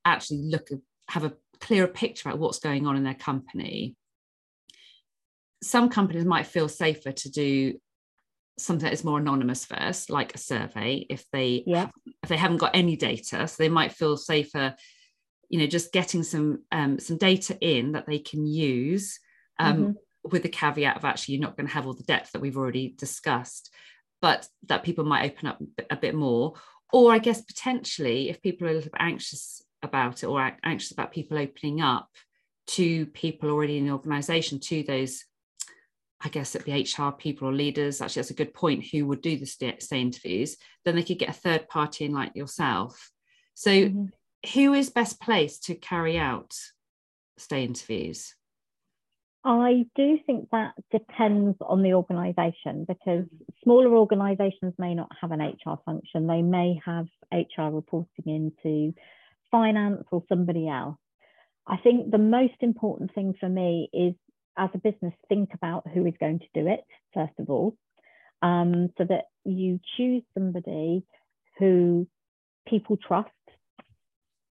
actually look at have a clearer picture about what's going on in their company. Some companies might feel safer to do something that is more anonymous first, like a survey, if they yeah. if they haven't got any data. So they might feel safer, you know, just getting some um, some data in that they can use. Um, mm-hmm. With the caveat of actually, you're not going to have all the depth that we've already discussed, but that people might open up a bit more. Or I guess potentially, if people are a little bit anxious about it or anxious about people opening up to people already in the organization to those I guess it'd be HR people or leaders. Actually, that's a good point. Who would do the stay, stay interviews? Then they could get a third party in, like yourself. So, mm-hmm. who is best placed to carry out stay interviews? I do think that depends on the organisation because smaller organisations may not have an HR function. They may have HR reporting into finance or somebody else. I think the most important thing for me is as a business, think about who is going to do it, first of all, um, so that you choose somebody who people trust,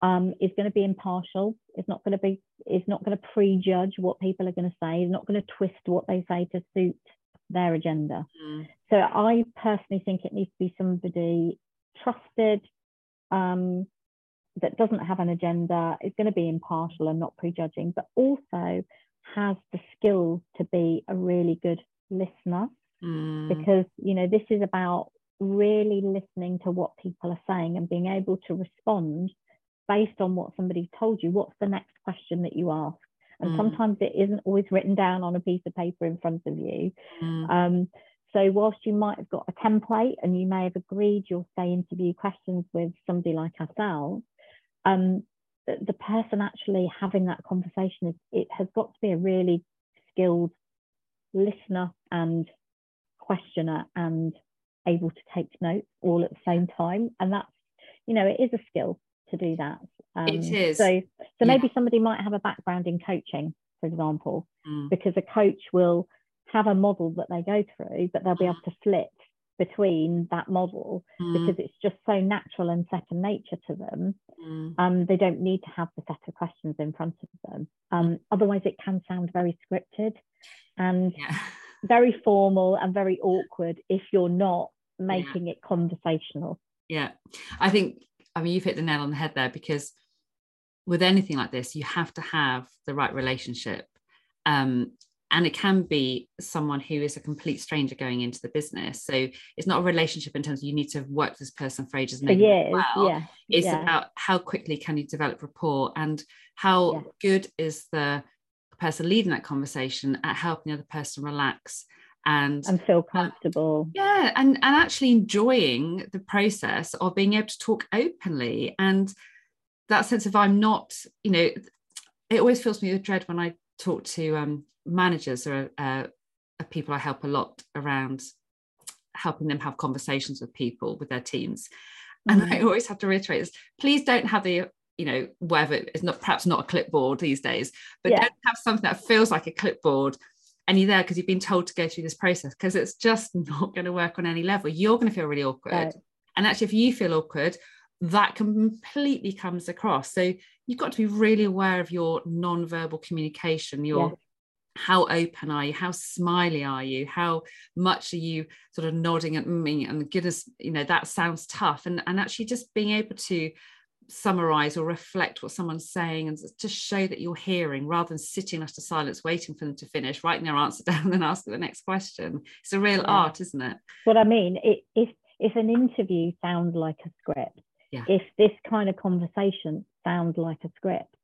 um, is going to be impartial, is not going to be, is not going to prejudge what people are going to say, is not going to twist what they say to suit their agenda. Mm. So I personally think it needs to be somebody trusted, um, that doesn't have an agenda, is going to be impartial and not prejudging, but also has the skills to be a really good listener. Mm. Because, you know, this is about really listening to what people are saying and being able to respond based on what somebody told you. What's the next question that you ask? And mm. sometimes it isn't always written down on a piece of paper in front of you. Mm. Um, so whilst you might have got a template and you may have agreed your stay interview questions with somebody like ourselves, um, the, the person actually having that conversation is it has got to be a really skilled listener and questioner and able to take notes all at the same time and that's you know it is a skill to do that um, it is so so maybe yeah. somebody might have a background in coaching for example mm. because a coach will have a model that they go through but they'll be able mm. to flip between that model mm. because it's just so natural and second nature to them. Mm. Um, they don't need to have the set of questions in front of them. Um, otherwise, it can sound very scripted and yeah. (laughs) very formal and very awkward if you're not making yeah. it conversational. Yeah, I think, I mean, you've hit the nail on the head there because with anything like this, you have to have the right relationship. Um, and it can be someone who is a complete stranger going into the business so it's not a relationship in terms of you need to work with this person for ages and years, well yeah it's yeah. about how quickly can you develop rapport and how yeah. good is the person leading that conversation at helping the other person relax and and feel comfortable uh, yeah and and actually enjoying the process of being able to talk openly and that sense of i'm not you know it always fills me with dread when i talk to um, managers are, uh, are people I help a lot around helping them have conversations with people with their teams. And mm-hmm. I always have to reiterate this: please don't have the you know whatever it's not perhaps not a clipboard these days, but yeah. don't have something that feels like a clipboard and you're there because you've been told to go through this process because it's just (laughs) not going to work on any level. You're going to feel really awkward. Right. And actually, if you feel awkward, that completely comes across. So you've got to be really aware of your non-verbal communication, your how open are you how smiley are you how much are you sort of nodding at me and goodness you know that sounds tough. And and actually just being able to summarize or reflect what someone's saying and just show that you're hearing rather than sitting after silence waiting for them to finish writing their answer (laughs) down and then asking the next question. It's a real yeah. art isn't it? What i mean it, if if an interview sounds like a script yeah. if this kind of conversation sounds like a script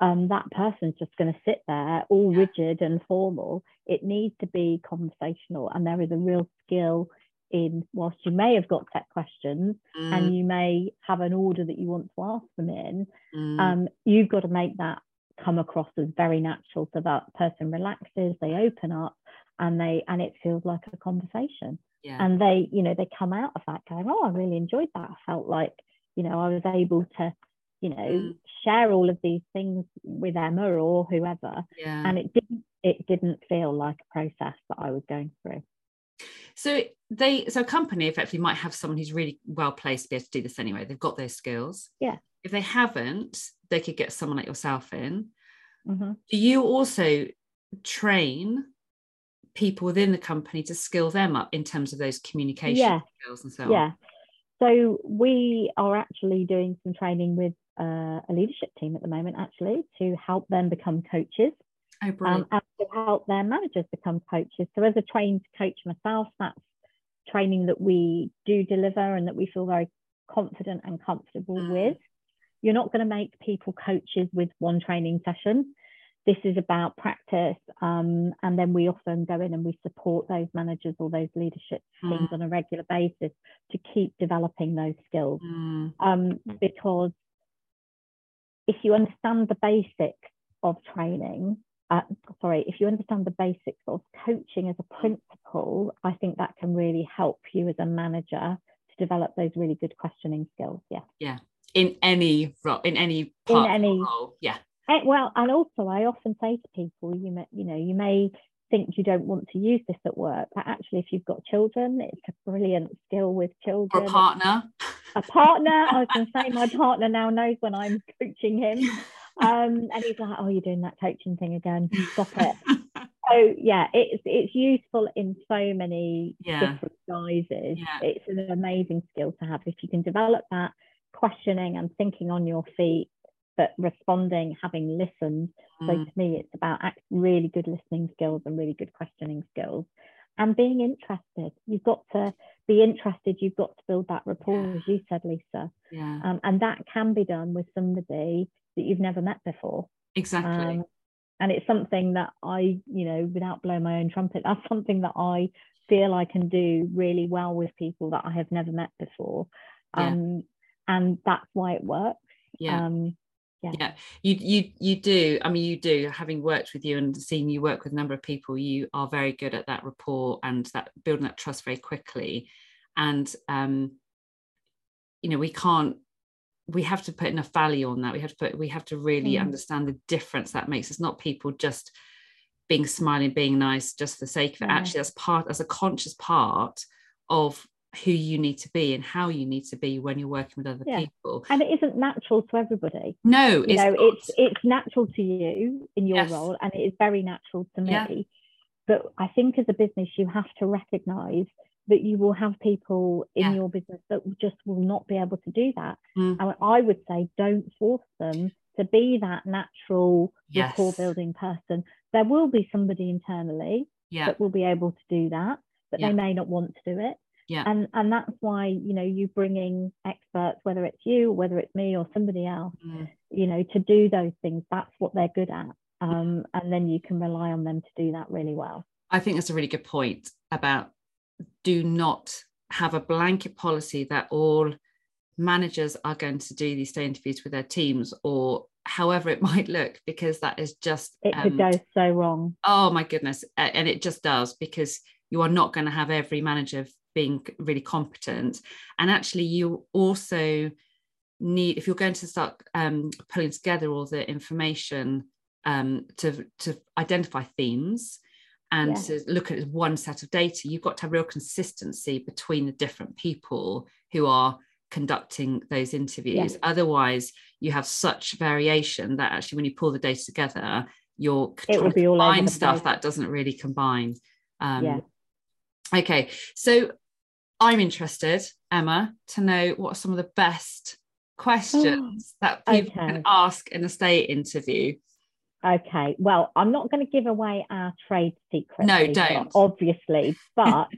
um, that person's just going to sit there all yeah. rigid and formal. It needs to be conversational, and there is a real skill in whilst you may have got set questions mm. and you may have an order that you want to ask them in, mm. um, you've got to make that come across as very natural so that person relaxes, they open up, and they and it feels like a conversation. Yeah. And they, you know, they come out of that going, oh, I really enjoyed that. I felt like, you know, I was able to you know mm. share all of these things with emma or whoever yeah. and it didn't it didn't feel like a process that i was going through so they so a company effectively might have someone who's really well placed to be able to do this anyway they've got those skills yeah if they haven't they could get someone like yourself in mm-hmm. do you also train people within the company to skill them up in terms of those communication yeah. skills and so on yeah so we are actually doing some training with uh, a leadership team at the moment, actually, to help them become coaches. Oh, um, and to help their managers become coaches. So, as a trained coach myself, that's training that we do deliver and that we feel very confident and comfortable mm. with. You're not going to make people coaches with one training session. This is about practice. Um, and then we often go in and we support those managers or those leadership teams mm. on a regular basis to keep developing those skills. Mm. Um, because if you understand the basics of training, uh, sorry, if you understand the basics of coaching as a principle, I think that can really help you as a manager to develop those really good questioning skills. Yeah. Yeah. In any role, in any part in any role. Yeah. And, well, and also I often say to people, you may, you know, you may think you don't want to use this at work, but actually, if you've got children, it's a brilliant skill with children. Or a partner. A partner. I was going to say, my partner now knows when I'm (laughs) coaching him, um, and he's like, "Oh, you're doing that coaching thing again. Stop it." (laughs) so yeah, it's it's useful in so many yeah. different guises. Yeah. It's an amazing skill to have if you can develop that questioning and thinking on your feet but responding, having listened. Mm. So to me, it's about really good listening skills and really good questioning skills and being interested. You've got to be interested. You've got to build that rapport, yeah. as you said, Lisa. Yeah. Um, and that can be done with somebody that you've never met before. Exactly. Um, and it's something that I, you know, without blowing my own trumpet, that's something that I feel I can do really well with people that I have never met before. Um, yeah. And that's why it works. Yeah. Um, yeah. yeah you you you do i mean you do having worked with you and seen you work with a number of people you are very good at that rapport and that building that trust very quickly and um you know we can't we have to put enough value on that we have to put we have to really mm. understand the difference that makes it's not people just being smiling being nice just for the sake of it yeah. actually that's part as a conscious part of who you need to be and how you need to be when you're working with other yeah. people and it isn't natural to everybody no you know it's it's natural to you in your yes. role and it is very natural to me yeah. but i think as a business you have to recognize that you will have people in yeah. your business that just will not be able to do that mm. and i would say don't force them to be that natural yes. rapport building person there will be somebody internally that will be able to do that but they may not want to do it yeah. And and that's why you know you bringing experts whether it's you whether it's me or somebody else mm. you know to do those things that's what they're good at. Um, and then you can rely on them to do that really well. I think that's a really good point about do not have a blanket policy that all managers are going to do these stay interviews with their teams or however it (laughs) might look because that is just it could um, go so wrong. Oh my goodness. And it just does because you are not going to have every manager being really competent and actually you also need if you're going to start um, pulling together all the information um, to to identify themes and yeah. to look at one set of data you've got to have real consistency between the different people who are conducting those interviews yeah. otherwise you have such variation that actually when you pull the data together you're it trying to combine stuff that doesn't really combine um, yeah. okay so I'm interested, Emma, to know what are some of the best questions oh, that people okay. can ask in a stay interview. Okay. Well, I'm not going to give away our trade secrets. No, don't. Obviously, (laughs) but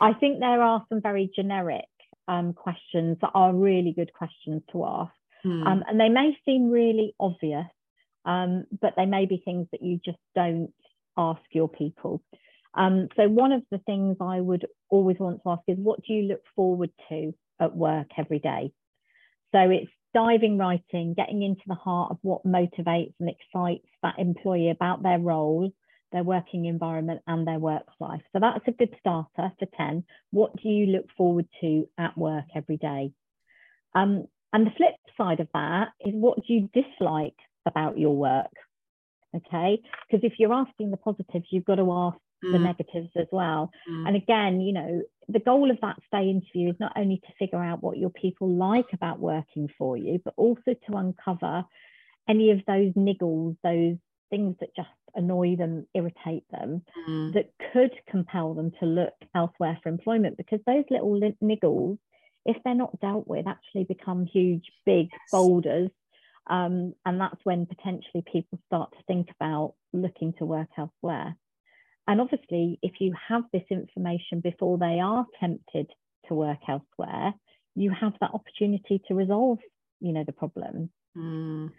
I think there are some very generic um, questions that are really good questions to ask. Hmm. Um, and they may seem really obvious, um, but they may be things that you just don't ask your people. Um, so one of the things I would always want to ask is what do you look forward to at work every day? So it's diving right in, getting into the heart of what motivates and excites that employee about their role, their working environment, and their work life. So that's a good starter for 10. What do you look forward to at work every day? Um, and the flip side of that is what do you dislike about your work? Okay, because if you're asking the positives, you've got to ask the mm. negatives as well. Mm. And again, you know, the goal of that stay interview is not only to figure out what your people like about working for you, but also to uncover any of those niggles, those things that just annoy them, irritate them, mm. that could compel them to look elsewhere for employment because those little niggles, if they're not dealt with, actually become huge, big yes. boulders. Um, and that's when potentially people start to think about looking to work elsewhere. And obviously, if you have this information before they are tempted to work elsewhere, you have that opportunity to resolve, you know, the problem. Mm.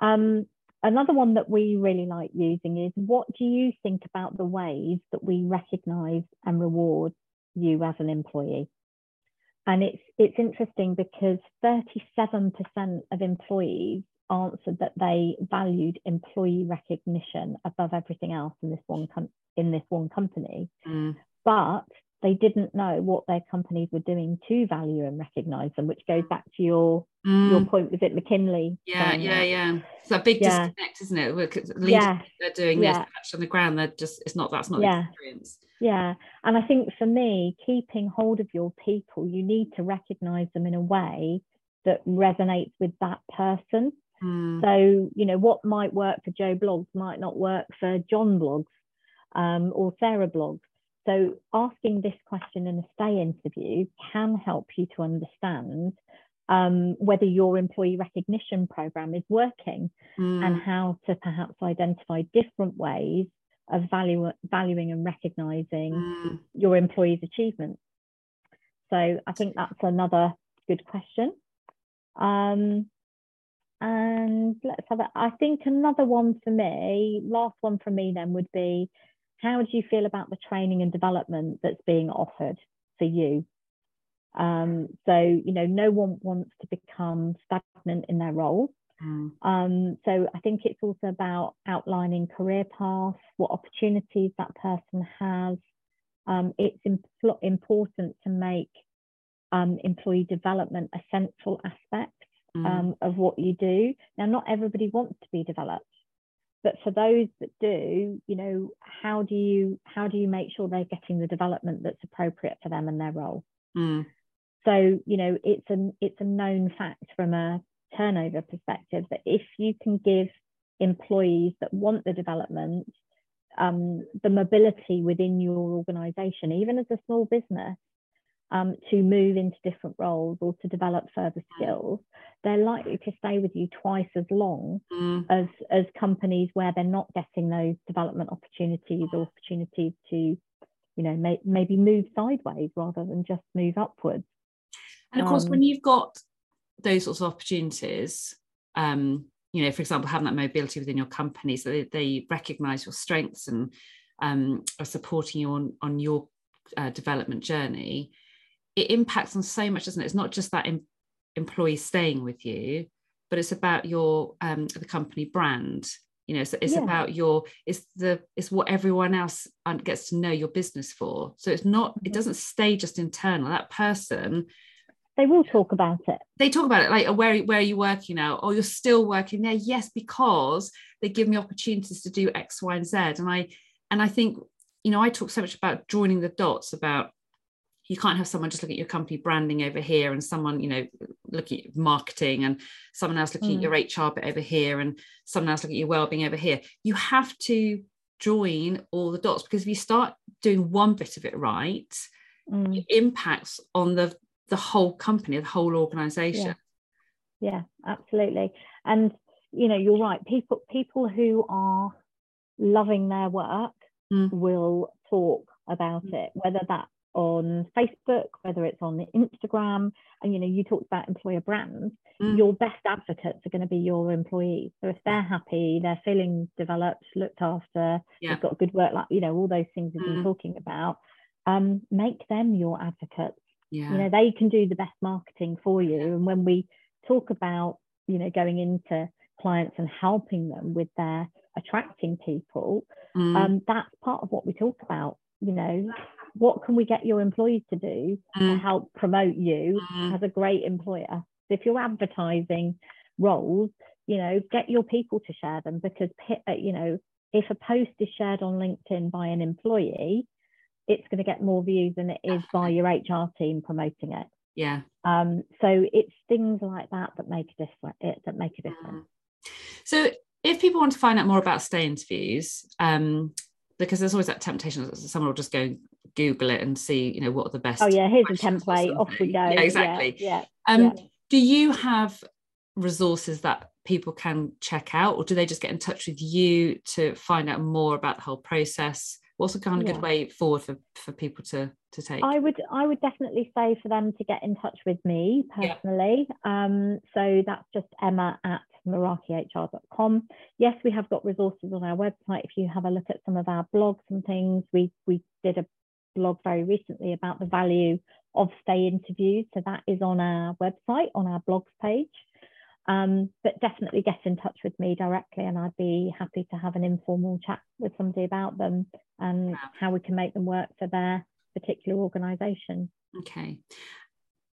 Um, another one that we really like using is what do you think about the ways that we recognize and reward you as an employee? And it's it's interesting because 37% of employees answered that they valued employee recognition above everything else in this one in this one company. Mm. But they didn't know what their companies were doing to value and recognize them, which goes back to your mm. your point. Was it McKinley? Yeah, yeah, that? yeah. It's a big yeah. disconnect, isn't it? Leaders yeah. they're doing yeah. this on the ground. They're just it's not that's not yeah. the experience. Yeah, and I think for me, keeping hold of your people, you need to recognize them in a way that resonates with that person. Mm. So you know what might work for Joe Bloggs might not work for John Bloggs um, or Sarah Bloggs. So asking this question in a stay interview can help you to understand um, whether your employee recognition program is working mm. and how to perhaps identify different ways of value, valuing and recognizing mm. your employees' achievements. So I think that's another good question. Um, and let's have a, I think another one for me, last one for me then would be how do you feel about the training and development that's being offered for you? Um, so, you know, no one wants to become stagnant in their role. Mm. Um, so I think it's also about outlining career paths, what opportunities that person has. Um, it's imp- important to make um, employee development a central aspect mm. of what you do. Now, not everybody wants to be developed but for those that do you know how do you how do you make sure they're getting the development that's appropriate for them and their role mm. so you know it's a it's a known fact from a turnover perspective that if you can give employees that want the development um, the mobility within your organization even as a small business um, to move into different roles or to develop further skills, they're likely to stay with you twice as long mm. as, as companies where they're not getting those development opportunities or opportunities to, you know, may, maybe move sideways rather than just move upwards. And of course, um, when you've got those sorts of opportunities, um, you know, for example, having that mobility within your company, so they, they recognize your strengths and um, are supporting you on on your uh, development journey it impacts on so much, doesn't it? It's not just that em- employee staying with you, but it's about your um, the company brand. You know, so it's yeah. about your it's the it's what everyone else gets to know your business for. So it's not it mm-hmm. doesn't stay just internal. That person they will talk about it. They talk about it like where where are you working now? Oh, you're still working there. Yes, because they give me opportunities to do X, Y, and Z. And I and I think you know I talk so much about joining the dots about you can't have someone just looking at your company branding over here and someone you know looking at marketing and someone else looking mm. at your hr bit over here and someone else looking at your well-being over here you have to join all the dots because if you start doing one bit of it right mm. it impacts on the the whole company the whole organization yeah. yeah absolutely and you know you're right people people who are loving their work mm. will talk about mm. it whether that on Facebook, whether it's on Instagram, and you know, you talked about employer brands, mm. your best advocates are going to be your employees. So if they're happy, they're feeling developed, looked after, yeah. they've got good work, like you know, all those things we've mm. been talking about, um, make them your advocates. Yeah. You know, they can do the best marketing for you. And when we talk about, you know, going into clients and helping them with their attracting people, mm. um, that's part of what we talk about. You know, what can we get your employees to do mm. to help promote you mm. as a great employer? So if you're advertising roles, you know, get your people to share them because, uh, you know, if a post is shared on LinkedIn by an employee, it's going to get more views than it is by your HR team promoting it. Yeah. Um, so it's things like that that make a difference. That make a difference. So if people want to find out more about stay interviews, um, because there's always that temptation that someone will just go Google it and see, you know, what are the best. Oh yeah, here's a template. Off we go. Yeah, exactly. Yeah. yeah. Um, yeah. Do you have resources that people can check out, or do they just get in touch with you to find out more about the whole process? What's a kind of good way forward for for people to to take? I would I would definitely say for them to get in touch with me personally. Um, so that's just Emma at merakihr.com. Yes, we have got resources on our website. If you have a look at some of our blogs and things, we, we did a blog very recently about the value of stay interviews. So that is on our website, on our blogs page. Um, but definitely get in touch with me directly, and I'd be happy to have an informal chat with somebody about them and how we can make them work for their particular organisation. Okay.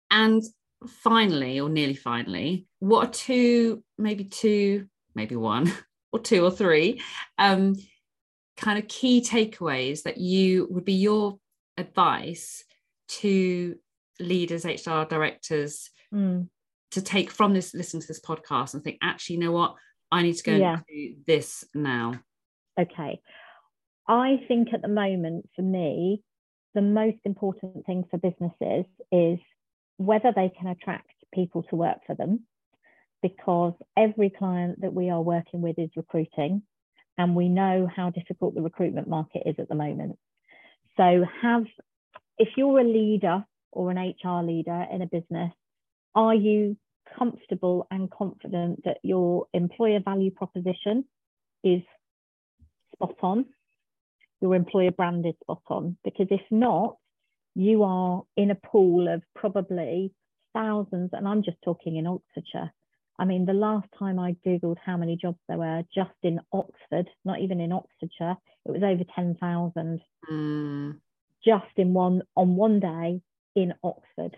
And finally, or nearly finally, what are two, maybe two, maybe one, (laughs) or two or three um, kind of key takeaways that you would be your advice to leaders, HR directors mm. to take from this, listening to this podcast and think, actually, you know what? I need to go yeah. and do this now. Okay. I think at the moment, for me, the most important thing for businesses is whether they can attract people to work for them, because every client that we are working with is recruiting, and we know how difficult the recruitment market is at the moment. So, have if you're a leader or an HR leader in a business, are you comfortable and confident that your employer value proposition is spot on? Your employer brand is spot on? Because if not, you are in a pool of probably thousands, and I'm just talking in Oxfordshire. I mean, the last time I Googled how many jobs there were just in Oxford, not even in Oxfordshire, it was over 10,000 mm. just in one on one day in Oxford.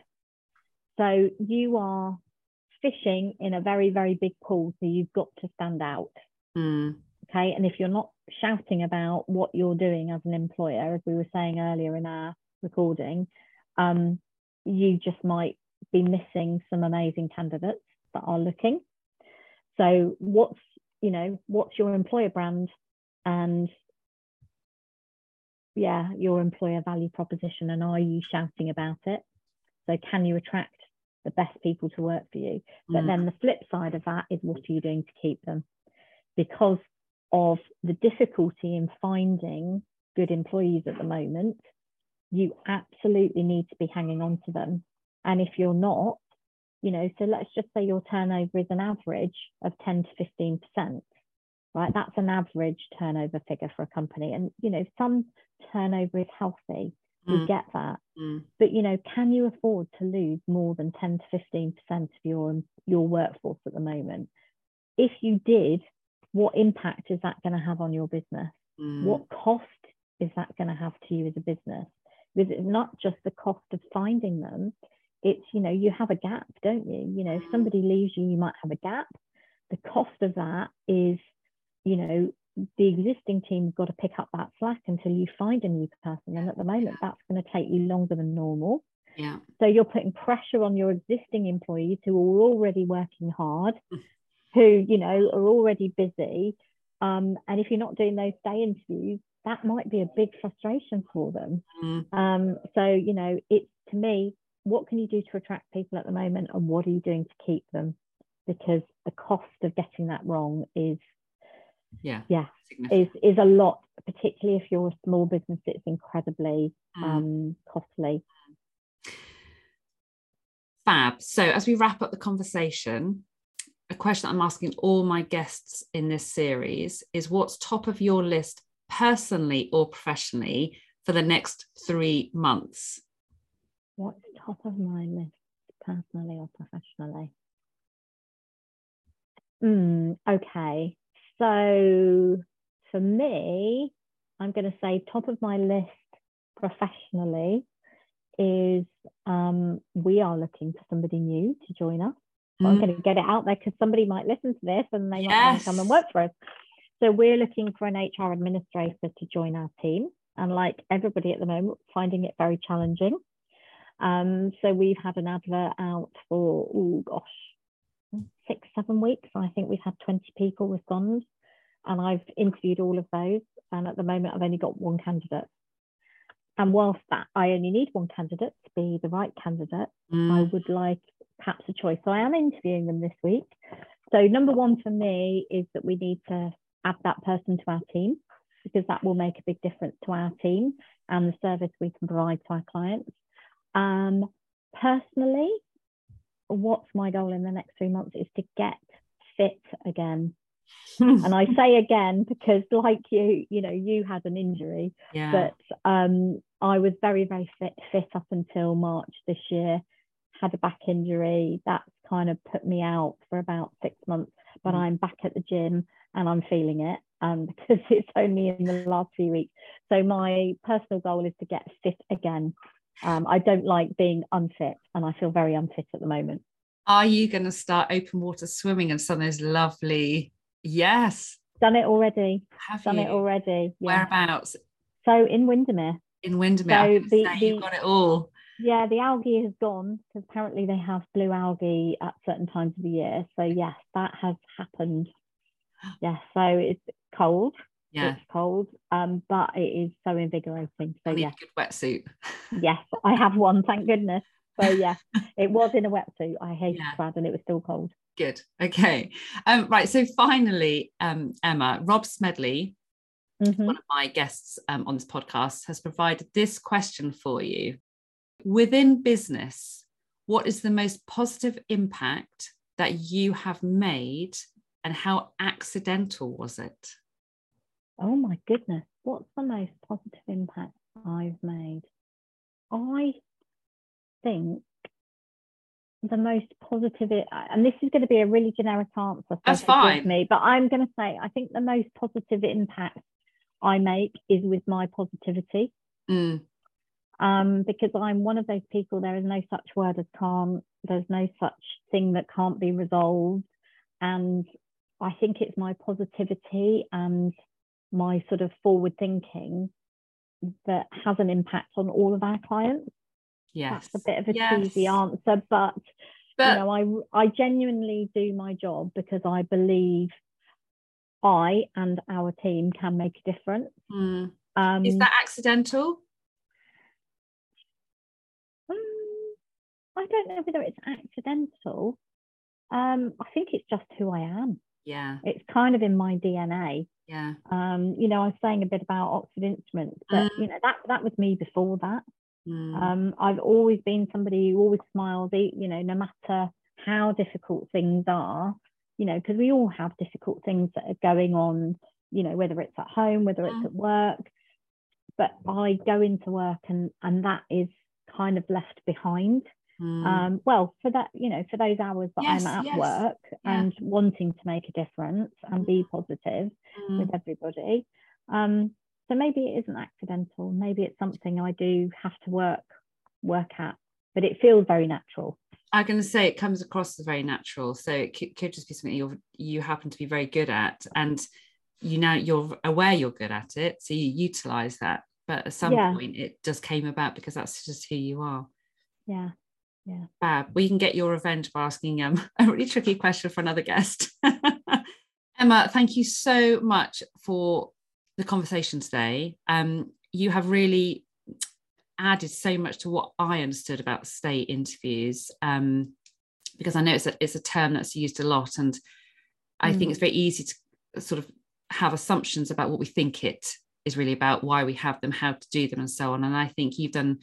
So you are fishing in a very, very big pool. So you've got to stand out. Mm. Okay. And if you're not shouting about what you're doing as an employer, as we were saying earlier in our recording, um, you just might be missing some amazing candidates that are looking. So what's you know what's your employer brand and yeah your employer value proposition and are you shouting about it so can you attract the best people to work for you but mm. then the flip side of that is what are you doing to keep them because of the difficulty in finding good employees at the moment you absolutely need to be hanging on to them. And if you're not, you know, so let's just say your turnover is an average of 10 to 15%, right? That's an average turnover figure for a company. And, you know, some turnover is healthy. We mm. get that. Mm. But, you know, can you afford to lose more than 10 to 15% of your, your workforce at the moment? If you did, what impact is that going to have on your business? Mm. What cost is that going to have to you as a business? because it's not just the cost of finding them it's you know you have a gap don't you? You know if somebody leaves you you might have a gap. The cost of that is you know the existing team's got to pick up that slack until you find a new person and at the moment that's going to take you longer than normal. Yeah. So you're putting pressure on your existing employees who are already working hard who you know are already busy um, and if you're not doing those stay interviews that might be a big frustration for them. Mm. Um, so, you know, it's to me, what can you do to attract people at the moment and what are you doing to keep them? Because the cost of getting that wrong is yeah yeah is is a lot particularly if you're a small business it's incredibly mm. um, costly fab so as we wrap up the conversation a question i'm asking all my guests in this series is what's top of your list personally or professionally for the next three months? What's top of my list, personally or professionally? Mm, okay, so for me, I'm going to say top of my list professionally is um, we are looking for somebody new to join us. Mm. I'm going to get it out there because somebody might listen to this and they yes. might want to come and work for us. So we're looking for an HR administrator to join our team. And like everybody at the moment, finding it very challenging. Um, so we've had an advert out for, oh gosh, six, seven weeks. I think we've had 20 people respond. And I've interviewed all of those. And at the moment, I've only got one candidate. And whilst that I only need one candidate to be the right candidate, mm. I would like perhaps a choice. So I am interviewing them this week. So number one for me is that we need to add that person to our team because that will make a big difference to our team and the service we can provide to our clients. Um, personally, what's my goal in the next three months is to get fit again. and I (laughs) say again because, like you, you know, you had an injury, yeah. but um, I was very, very fit, fit up until March this year. Had a back injury that's kind of put me out for about six months, but mm. I'm back at the gym and I'm feeling it um, (laughs) because it's only in the last few weeks. So my personal goal is to get fit again. Um, I don't like being unfit, and I feel very unfit at the moment. Are you going to start open water swimming and some of those lovely? Yes, done it already. Have done you? it already? Yeah. Whereabouts? So in Windermere. In Windermere. So the, the, you've got it all. Yeah, the algae has gone because apparently they have blue algae at certain times of the year. So yes, that has happened. Yes, so it's cold. Yeah. It's cold, um, but it is so invigorating. So yeah, good wetsuit. yes, I have one, thank goodness. So (laughs) yeah, it was in a wetsuit. I hated yeah. crowd and it was still cold. Good. Okay. Um, right. So finally, um, Emma, Rob Smedley, mm-hmm. one of my guests um, on this podcast, has provided this question for you. Within business, what is the most positive impact that you have made and how accidental was it? Oh my goodness, what's the most positive impact I've made? I think the most positive, and this is going to be a really generic answer. So That's fine. Me, but I'm going to say I think the most positive impact I make is with my positivity. Mm. Um, because I'm one of those people, there is no such word as can't, there's no such thing that can't be resolved. And I think it's my positivity and my sort of forward thinking that has an impact on all of our clients. Yes. That's a bit of a yes. cheesy answer, but, but you know, I I genuinely do my job because I believe I and our team can make a difference. Mm. Um, Is that accidental? Um, I don't know whether it's accidental. Um, I think it's just who I am. Yeah. It's kind of in my DNA. Yeah. Um, you know, I was saying a bit about Oxford Instruments, but mm. you know, that that was me before that. Mm. Um, I've always been somebody who always smiles, you know, no matter how difficult things are, you know, because we all have difficult things that are going on, you know, whether it's at home, whether it's mm. at work. But I go into work and and that is kind of left behind. Mm. Um, well, for that, you know, for those hours that yes, I'm at yes. work yeah. and wanting to make a difference and be mm. positive mm. with everybody. Um, so maybe it isn't accidental. Maybe it's something I do have to work work at, but it feels very natural. I'm going to say it comes across as very natural. So it could, could just be something you you happen to be very good at, and you now you're aware you're good at it, so you utilize that. But at some Yeah. point, it just came about because that's just who you are. Yeah. Yeah. Fab. We can get your revenge by asking um, (laughs) a really tricky question for another guest. (laughs) Emma, thank you so much for the conversation today. Um, you have really added so much to what I understood about stay interviews um, because I know it's a, it's a term that's used a lot, and I think Mm. it's very easy to sort of have assumptions about what we think it is really about, why we have them, how to do them, and so on. And I think you've done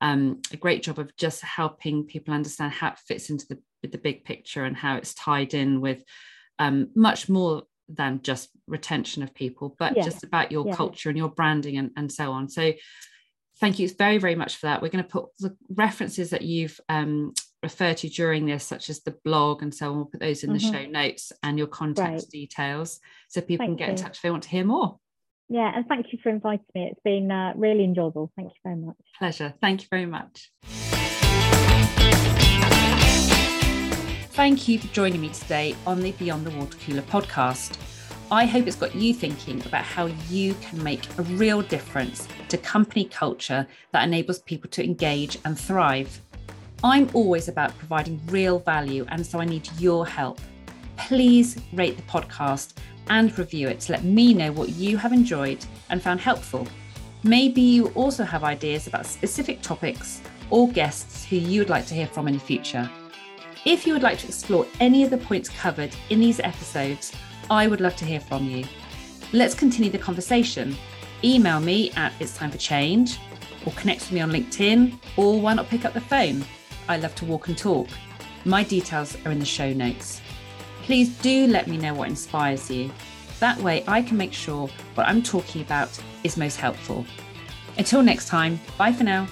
um, a great job of just helping people understand how it fits into the the big picture and how it's tied in with um, much more than just retention of people, but Yeah, just about your yeah. culture and your branding and, and so on. So thank you very, very much for that. We're going to put the references that you've um, referred to during this, such as the blog and so on. We'll put those in the Mhm. show notes and your contact Great. details so people can Thank get in touch if they want to hear more. Yeah. And thank you for inviting me. It's been uh, really enjoyable. Thank you very much. Pleasure. Thank you very much. Thank you for joining me today on the Beyond the Water Cooler podcast. I hope it's got you thinking about how you can make a real difference to company culture that enables people to engage and thrive. I'm always about providing real value, and so I need your help. Please rate the podcast and review it to let me know what you have enjoyed and found helpful. Maybe you also have ideas about specific topics or guests who you would like to hear from in the future. If you would like to explore any of the points covered in these episodes, I would love to hear from you. Let's continue the conversation. Email me at It's Time for Change, or connect with me on LinkedIn, or why not pick up the phone? I love to walk and talk. My details are in the show notes. Please do let me know what inspires you. That way, I can make sure what I'm talking about is most helpful. Until next time, bye for now.